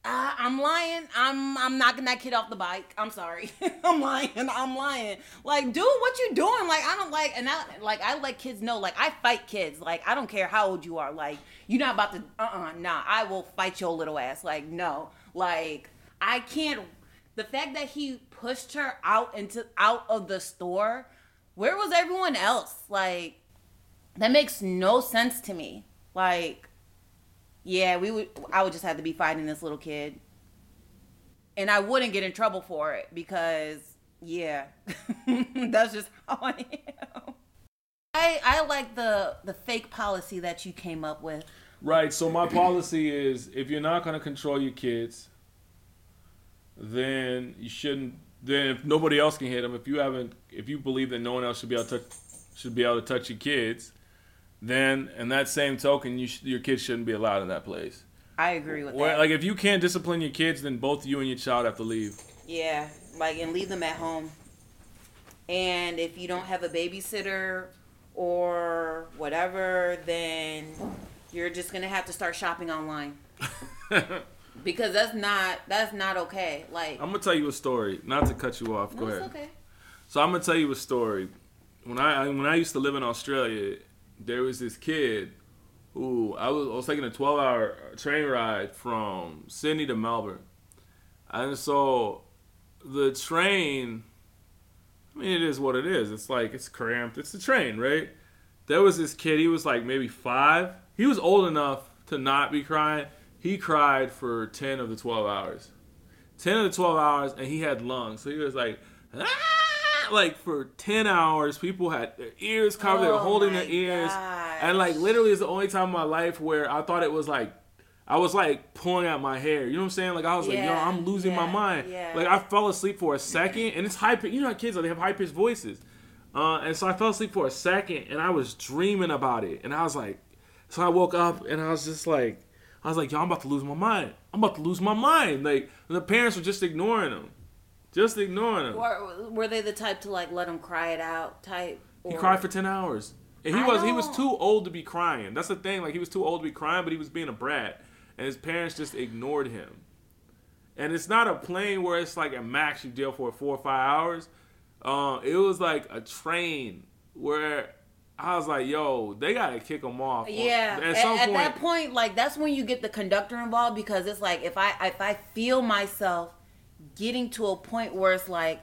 I, I'm lying. I'm I'm knocking that kid off the bike. I'm sorry. *laughs* I'm lying. I'm lying. Like, dude, what you doing? Like, I don't like, and I like I let kids know. Like, I fight kids. Like, I don't care how old you are. Like, you're not about to. Uh, uh nah. I will fight your little ass. Like, no. Like, I can't. The fact that he pushed her out into out of the store. Where was everyone else? Like, that makes no sense to me. Like, yeah, we would. I would just have to be fighting this little kid, and I wouldn't get in trouble for it because, yeah, *laughs* that's just how I am. I I like the the fake policy that you came up with. Right. So my policy is if you're not going to control your kids, then you shouldn't then if nobody else can hit them, if you haven't, if you believe that no one else should be able to touch, should be able to touch your kids, then in that same token, you sh- your kids shouldn't be allowed in that place. I agree with that. like if you can't discipline your kids, then both you and your child have to leave. yeah, like and leave them at home. And if you don't have a babysitter or whatever, then you're just gonna have to start shopping online *laughs* because that's not that's not okay. Like I'm gonna tell you a story, not to cut you off. Go no, ahead. okay. So I'm gonna tell you a story. When I when I used to live in Australia, there was this kid who I was I was taking a 12 hour train ride from Sydney to Melbourne, and so the train. I mean, it is what it is. It's like it's cramped. It's a train, right? There was this kid. He was like maybe five. He was old enough to not be crying. He cried for 10 of the 12 hours. 10 of the 12 hours, and he had lungs. So he was like, ah! Like for 10 hours, people had their ears covered. they were Oh holding their ears. gosh. And like literally, it's the only time in my life where I thought it was like, I was like pulling out my hair. You know what I'm saying? Like I was like, yo, I'm losing my mind. yeah. Like I fell asleep for a second, and it's high. You know how kids are? They have high pitched voices. Uh, and so I fell asleep for a second, and I was dreaming about it. And I was like, so I woke up, and I was just like, I was like, yo, I'm about to lose my mind. I'm about to lose my mind. Like the parents were just ignoring him, just ignoring him. Were, were they the type to like let him cry it out type? He cried for ten hours. And he I was he was too old to be crying. That's the thing. Like he was too old to be crying, but he was being a brat, and his parents just ignored him. And it's not a plane where it's like a max you deal for four or five hours. Uh, it was like a train where I was like, "Yo, they gotta kick him off." Yeah, At at, at point, that point, like that's when you get the conductor involved because it's like if I if I feel myself getting to a point where it's like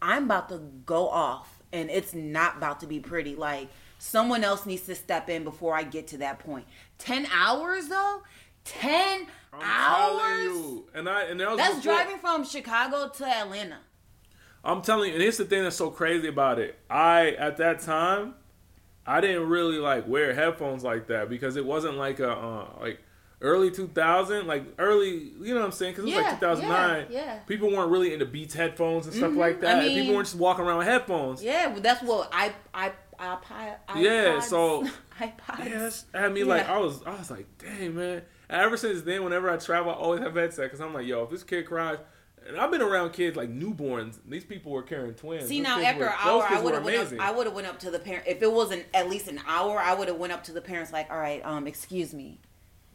I'm about to go off and it's not about to be pretty, like someone else needs to step in before I get to that point. Ten hours though, ten I'm hours. you, and I and that was That's before- driving from Chicago to Atlanta. I'm telling you, and here's the thing that's so crazy about it. I at that time, I didn't really like wear headphones like that because it wasn't like a uh, like early 2000, like early, you know what I'm saying? Because it was Yeah, like 2009. yeah, yeah. People weren't really into Beats headphones and stuff Mhm, like that. I mean- People weren't just walking around with headphones. Yeah, well, that's what I I iPod. Yeah, so- *laughs* iPods. Yeah, that's had me like Yeah. I was I was like, dang man. And ever since then, whenever I travel, I always have headset because I'm like, yo, if this kid cries, and I've been around kids like newborns. These people were carrying twins. See Those now, after were- an hour, I would have went up. I would have went up to the parent. If it wasn't at least an hour, I would have went up to the parents like, "All right, um, excuse me,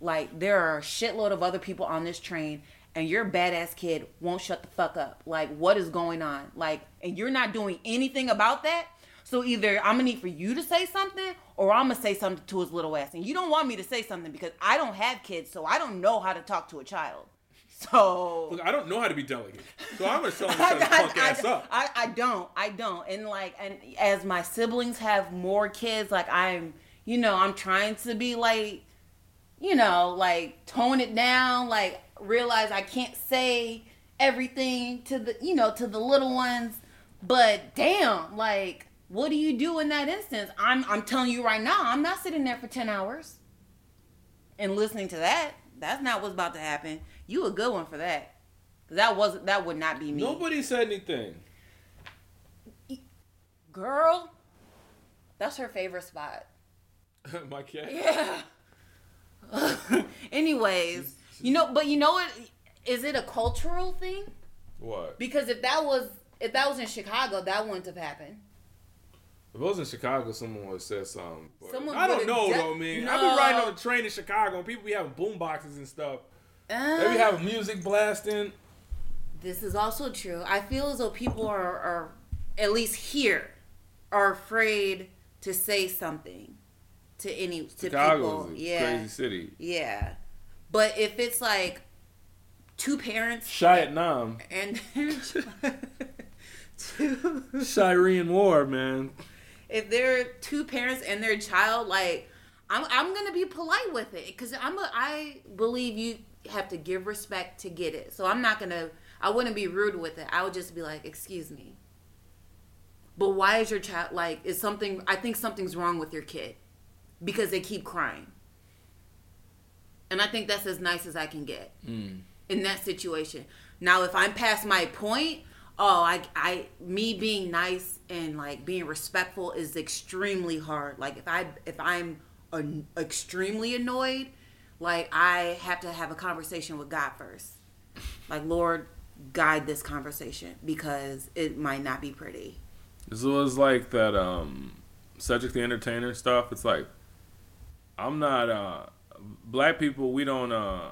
like there are a shitload of other people on this train, and your badass kid won't shut the fuck up. Like, what is going on? Like, and you're not doing anything about that. So either I'm gonna need for you to say something, or I'm gonna say something to his little ass. And you don't want me to say something because I don't have kids, so I don't know how to talk to a child. *laughs* So Look, I don't know how to be delicate, so I'm gonna tell him his punk ass up. I, I don't. I don't. And like, and as my siblings have more kids, like I'm, you know, I'm trying to be like, you know, like tone it down, like realize I can't say everything to the, you know, to the little ones. But damn, like, what do you do in that instance? I'm, I'm telling you right now, I'm not sitting there for ten hours and listening to that. That's not what's about to happen. You a good one for that. That was that would not be me. Nobody said anything. Girl, that's her favorite spot. *laughs* My cat. Yeah. *laughs* Anyways, you know, but you know what? Is it a cultural thing? What? Because if that was if that was in Chicago, that wouldn't have happened. If it was in Chicago, someone would have said something. but Someone I don't know de- though, man. No. I've been riding on the train in Chicago, and people be having boom boxes and stuff. They be Uh, having music blasting. this is also true. I feel as though people are, are at least here are afraid to say something to any to Chicago people. Yeah. crazy city. Yeah. But if it's like two parents Vietnam and *laughs* two Shireen War, man. if there are two parents and their child, like I'm I'm gonna be polite with it because I'm a, I believe you have to give respect to get it. So I'm not gonna I wouldn't be rude with it. I would just be like, excuse me. But why is your child like is something I think something's wrong with your kid because they keep crying. And I think that's as nice as I can get Mm. in that situation. Now, if I'm past my point oh, I, I, me being nice and like being respectful is extremely hard. Like if I, if I'm an, extremely annoyed, like I have to have a conversation with God first. Like Lord, guide this conversation because it might not be pretty. This was like that um Cedric the Entertainer stuff. It's like I'm not uh black people we don't uh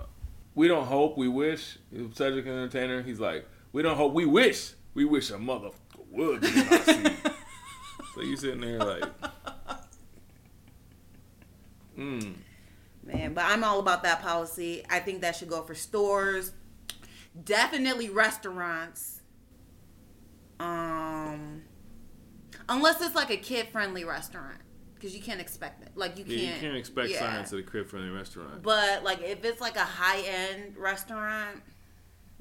we don't hope, we wish. Cedric the Entertainer, he's like, we don't hope, we wish. We wish a mother would be in our seat. *laughs* so you sitting there like mm. Man, but I'm all about that policy. I think that should go for stores, definitely restaurants. Um unless it's like a kid friendly restaurant because you can't expect it. Like you can't. Yeah, you can't expect yeah. science at a kid friendly restaurant. But like if it's like a high end restaurant,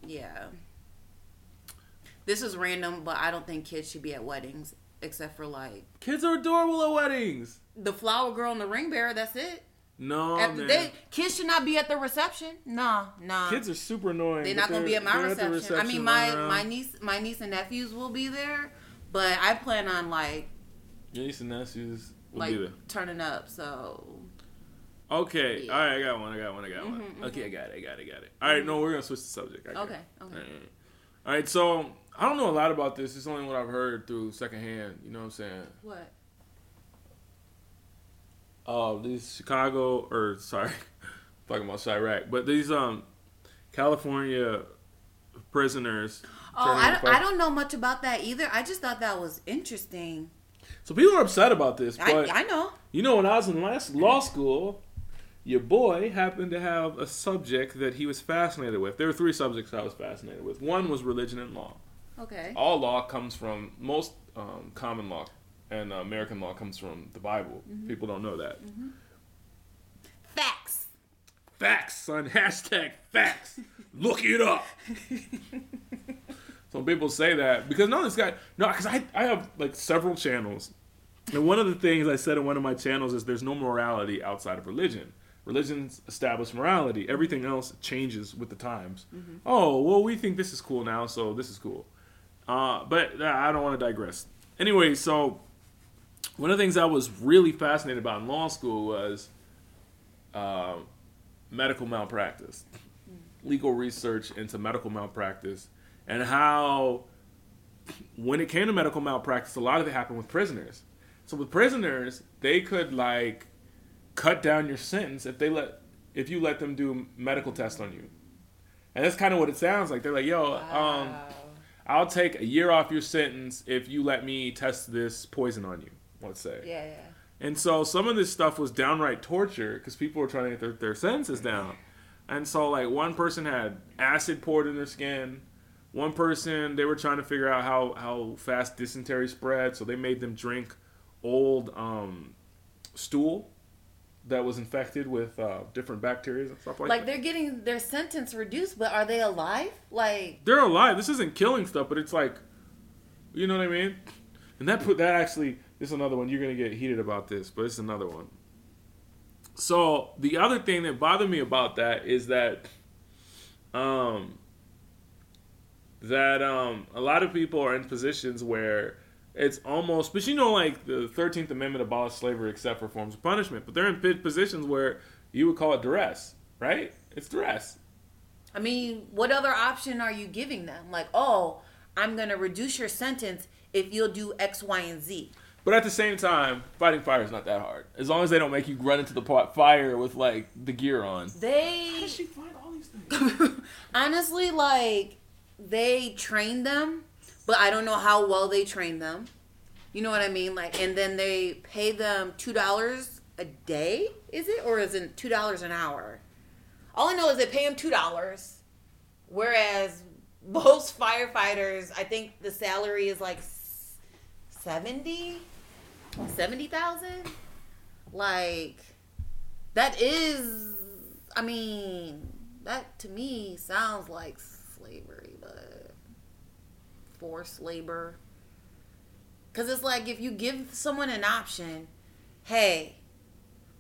yeah. This is random, but I don't think kids should be at weddings except for like kids are adorable at weddings. The flower girl and the ring bearer. That's it. No, at, man. They, kids should not be at the reception. No, no. Kids are super annoying. They're not gonna be at my reception. at reception. I mean, my my niece, my niece and nephews will be there, but I plan on like. Your niece and nephews like there. turning up. So. Okay. Yeah. All right. I got one. I got one. I got mm-hmm, one. Mm-hmm. Okay. I got it. I got it. I got it. All right. Mm-hmm. No, we're gonna switch the subject. Okay. Okay. All right. All right. So I don't know a lot about this. It's only what I've heard through secondhand. You know what I'm saying? What? Oh, uh, these Chicago or sorry, *laughs* talking about Chiraq, but these um California prisoners. Oh, I don't, I don't know much about that either. I just thought that was interesting. So people are upset about this, but I, I know. You know, when I was in last law school, your boy happened to have a subject that he was fascinated with. There were three subjects I was fascinated with. One was religion and law. Okay. All law comes from most um, common law and uh, American law comes from the Bible. Mm-hmm. People don't know that. Mm-hmm. Facts. Facts, son. *laughs* Hashtag facts. Look it up. *laughs* Some people say that because no, this guy no, because I I have like several channels, and one of the things I said in one of my channels is there's no morality outside of religion. Religions establish morality. Everything else changes with the times. Mm-hmm. Oh well, we think this is cool now, so this is cool. Uh, but uh, I don't want to digress. Anyway, so one of the things I was really fascinated about in law school was uh, medical malpractice, legal research into medical malpractice, and how when it came to medical malpractice, a lot of it happened with prisoners. So with prisoners, they could like cut down your sentence if they let if you let them do medical tests on you. And that's kind of what it sounds like. They're like, "Yo, um, wow. um, I'll take a year off your sentence if you let me test this poison on you." Let's say. Yeah, yeah. And so some of this stuff was downright torture because people were trying to get their, their sentences down. And so like one person had acid poured in their skin one person, they were trying to figure out how, how fast dysentery spread, so they made them drink old um, stool that was infected with uh, different bacteria and stuff like, like that. Like they're getting their sentence reduced, but are they alive? Like they're alive. This isn't killing stuff, but it's like, you know what I mean? And that put that actually this is another one. You're gonna get heated about this, but it's another one. So the other thing that bothered me about that is that, um, that um, a lot of people are in positions where it's almost, but you know, like the Thirteenth Amendment abolished slavery except for forms of punishment, but they're in positions where you would call it duress, right? It's duress. I mean, what other option are you giving them? Like, oh, I'm going to reduce your sentence if you'll do X, Y, and Z. But at the same time, fighting fire is not that hard. As long as they don't make you run into the pot fire with like the gear on. They. How does she find all these things? *laughs* Honestly, like they train them, but I don't know how well they train them. You know what I mean? Like, and then they pay them two dollars a day. Is it or is it two dollars an hour? All I know is they pay them two dollars, whereas most *laughs* firefighters, I think the salary is like seventy. 70,000? Like that is I mean, that to me sounds like slavery, forced labor. Cuz it's like if you give someone an option, hey,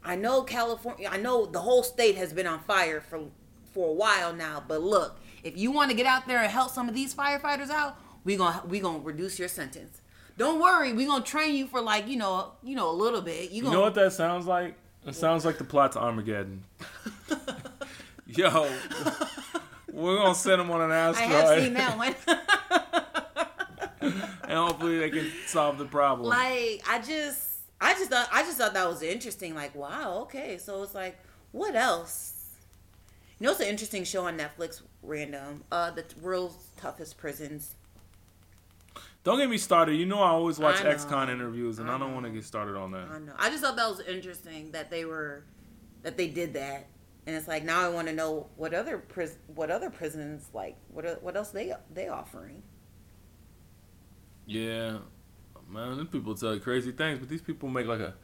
I know California, I know the whole state has been on fire for for a while now, but look, if you want to get out there and help some of these firefighters out, we gonna we gonna reduce your sentence. Don't worry, we gonna train you for like you know you know a little bit. You, You gonna know what that sounds like? It sounds like the plot to Armageddon. *laughs* Yo, we're gonna send them on an asteroid. I have seen that one. *laughs* *laughs* and hopefully they can solve the problem. like I just I just thought I just thought that was interesting. Like wow, okay, so it's like what else? You know, it's an interesting show on Netflix. Random, uh, the world's toughest prisons. don't get me started. You know I always watch I ex-con interviews, and I, I don't want to get started on that. I know. I just thought that was interesting that they were that they did that, and it's like now I want to know what other pris- what other prisons like what are- what else they they offering. Yeah, man, these people tell crazy things, but these people make like a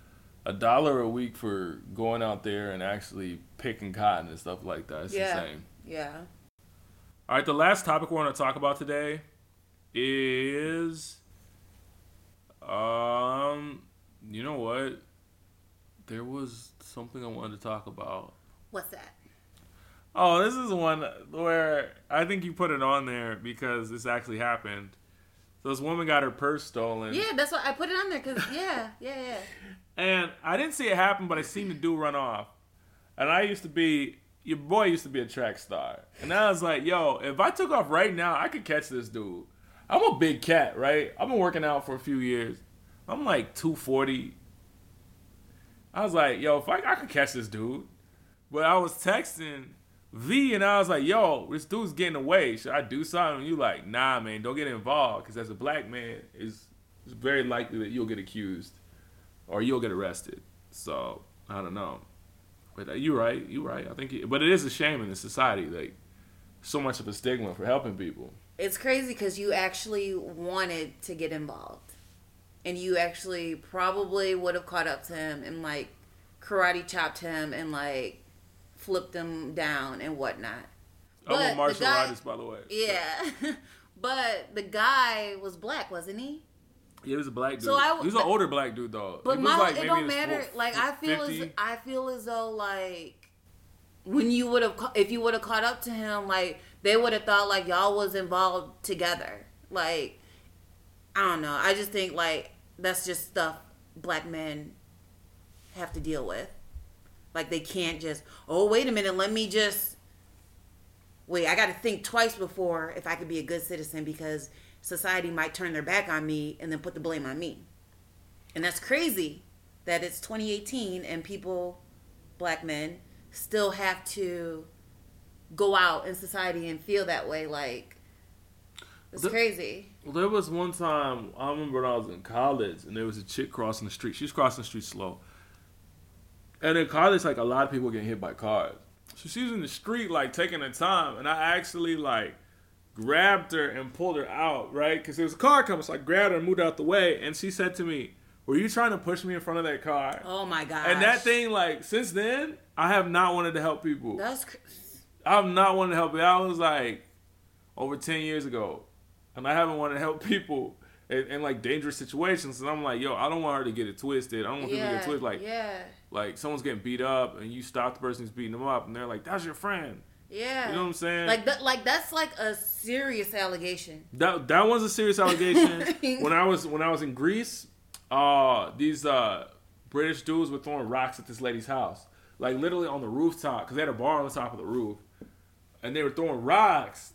a dollar a week for going out there and actually picking cotton and stuff like that. It's Yeah. insane. Yeah. All right, the last topic we want to talk about today is, um, you know what? There was something I wanted to talk about. What's that? Oh, this is one where I think you put it on there because this actually happened. So this woman got her purse stolen. Yeah, that's why I put it on there because yeah, yeah, yeah. And I didn't see it happen, but I seen the dude run off. And I used to be your boy used to be a track star. And I was like, yo, if I took off right now, I could catch this dude. I'm a big cat, right? I've been working out for a few years. I'm like 240. I was like, yo, if I, I could catch this dude. But I was texting V and I was like, yo, this dude's getting away. Should I do something? And you like, nah, man, don't get involved. Because as a black man, it's, it's very likely that you'll get accused or you'll get arrested. So I don't know. But uh, you're right. You're right. I think, but it is a shame in the society, like so much of a stigma for helping people. It's crazy because you actually wanted to get involved, and you actually probably would have caught up to him and like karate chopped him and like flipped him down and whatnot. I'm a martial guy- artist, by the way. Yeah, *laughs* but the guy was black, wasn't he? Yeah, he was a black dude. So I- he was an older black dude though. But my like it maybe don't matter. four- like I feel 50. as I feel as though like when you would have if you would have caught up to him, like they would have thought like y'all was involved together. Like I don't know. I just think like that's just stuff black men have to deal with. Like they can't just oh wait a minute, let me just wait. I got to think twice before if I could be a good citizen because society might turn their back on me and then put the blame on me. And that's crazy that it's 2018 and people, black men, still have to go out in society and feel that way. Like, it's The- crazy. Well, there was one time I remember when I was in college, and there was a chick crossing the street. She was crossing the street slow, and in college, like a lot of people getting hit by cars. So she was in the street, like taking her time, and I actually like grabbed her and pulled her out, right? Because there was a car coming, so I grabbed her and moved out the way. And she said to me, "Were you trying to push me in front of that car?" Oh my god. And that thing, like, since then, I have not wanted to help people. That's cr- I've not wanted to help. That was like over ten years ago, and I haven't wanted to help people in, in like dangerous situations. And I'm like, yo, I don't want her to get it twisted. I don't want people to get twisted. Like, yeah, like someone's getting beat up, and you stop the person who's beating them up, and they're like, that's your friend. yeah. You know what I'm saying? Like that. Like that's like a serious allegation. That that was a serious allegation. *laughs* when I was when I was in Greece, uh, these uh, British dudes were throwing rocks at this lady's house, like literally on the rooftop, because they had a bar on the top of the roof, and they were throwing rocks.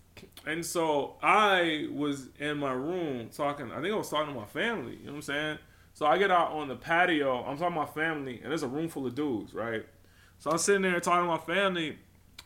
And so I was in my room talking. I think I was talking to my family. You know what I'm saying? So I get out on the patio. I'm talking to my family, and there's a room full of dudes, right? So I'm sitting there talking to my family.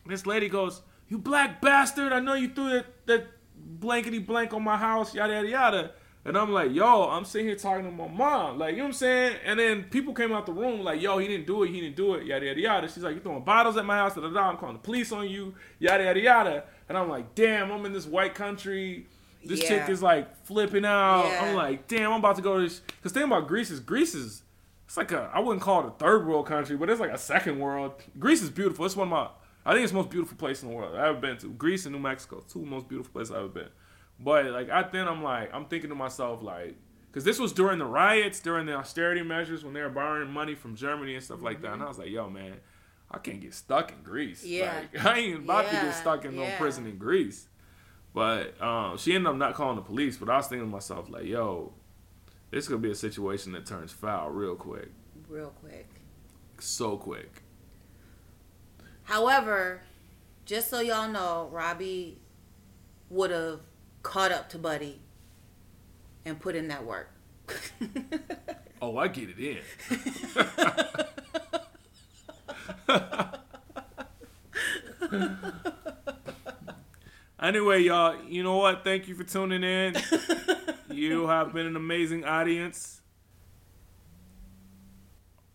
This lady goes, "You black bastard! I know you threw that that blankety blank on my house, yada yada yada." And I'm like, "Yo, I'm sitting here talking to my mom, like you know what I'm saying." And then people came out the room like, "Yo, he didn't do it. He didn't do it, yada yada yada." She's like, "You throwing bottles at my house? Da da da. I'm calling the police on you, yada yada yada." And I'm like, "Damn, I'm in this white country." This Yeah. chick is like flipping out. Yeah. I'm like, damn, I'm about to go to this. Because thing about Greece is Greece is, it's like a, I wouldn't call it a third world country, but it's like a second world. Greece is beautiful. It's one of my, I think it's the most beautiful place in the world I've ever been to. Greece and New Mexico, two most beautiful places I've ever been. But like, I then I'm like, I'm thinking to myself like, because this was during the riots, during the austerity measures when they were borrowing money from Germany and stuff like that. And I mm-hmm. was like, yo, man, I can't get stuck in Greece. Yeah. Like, *laughs* I ain't about to get stuck in no prison in Greece. But um, she ended up not calling the police. But I was thinking to myself, like, yo, this could be a situation that turns foul real quick, Real quick. so quick. However, just so y'all know, Robbie would have caught up to Buddy and put in that work. *laughs* Oh, I get it in. *laughs* *laughs* anyway, y'all, you know what? Thank you for tuning in. *laughs* you have been an amazing audience.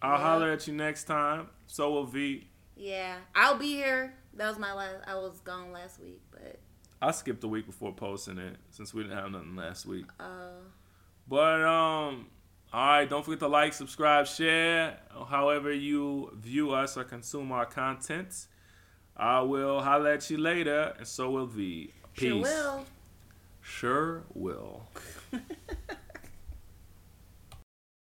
I'll Yeah. holler at you next time. So will V. yeah, I'll be here. That was my last. I was gone last week, but I skipped a week before posting it since we didn't have nothing last week. uh, But um, all right, don't forget to like, subscribe, share, however you view us or consume our content. I will holler at you later, and so will V. Peace. sure will. Sure will. *laughs*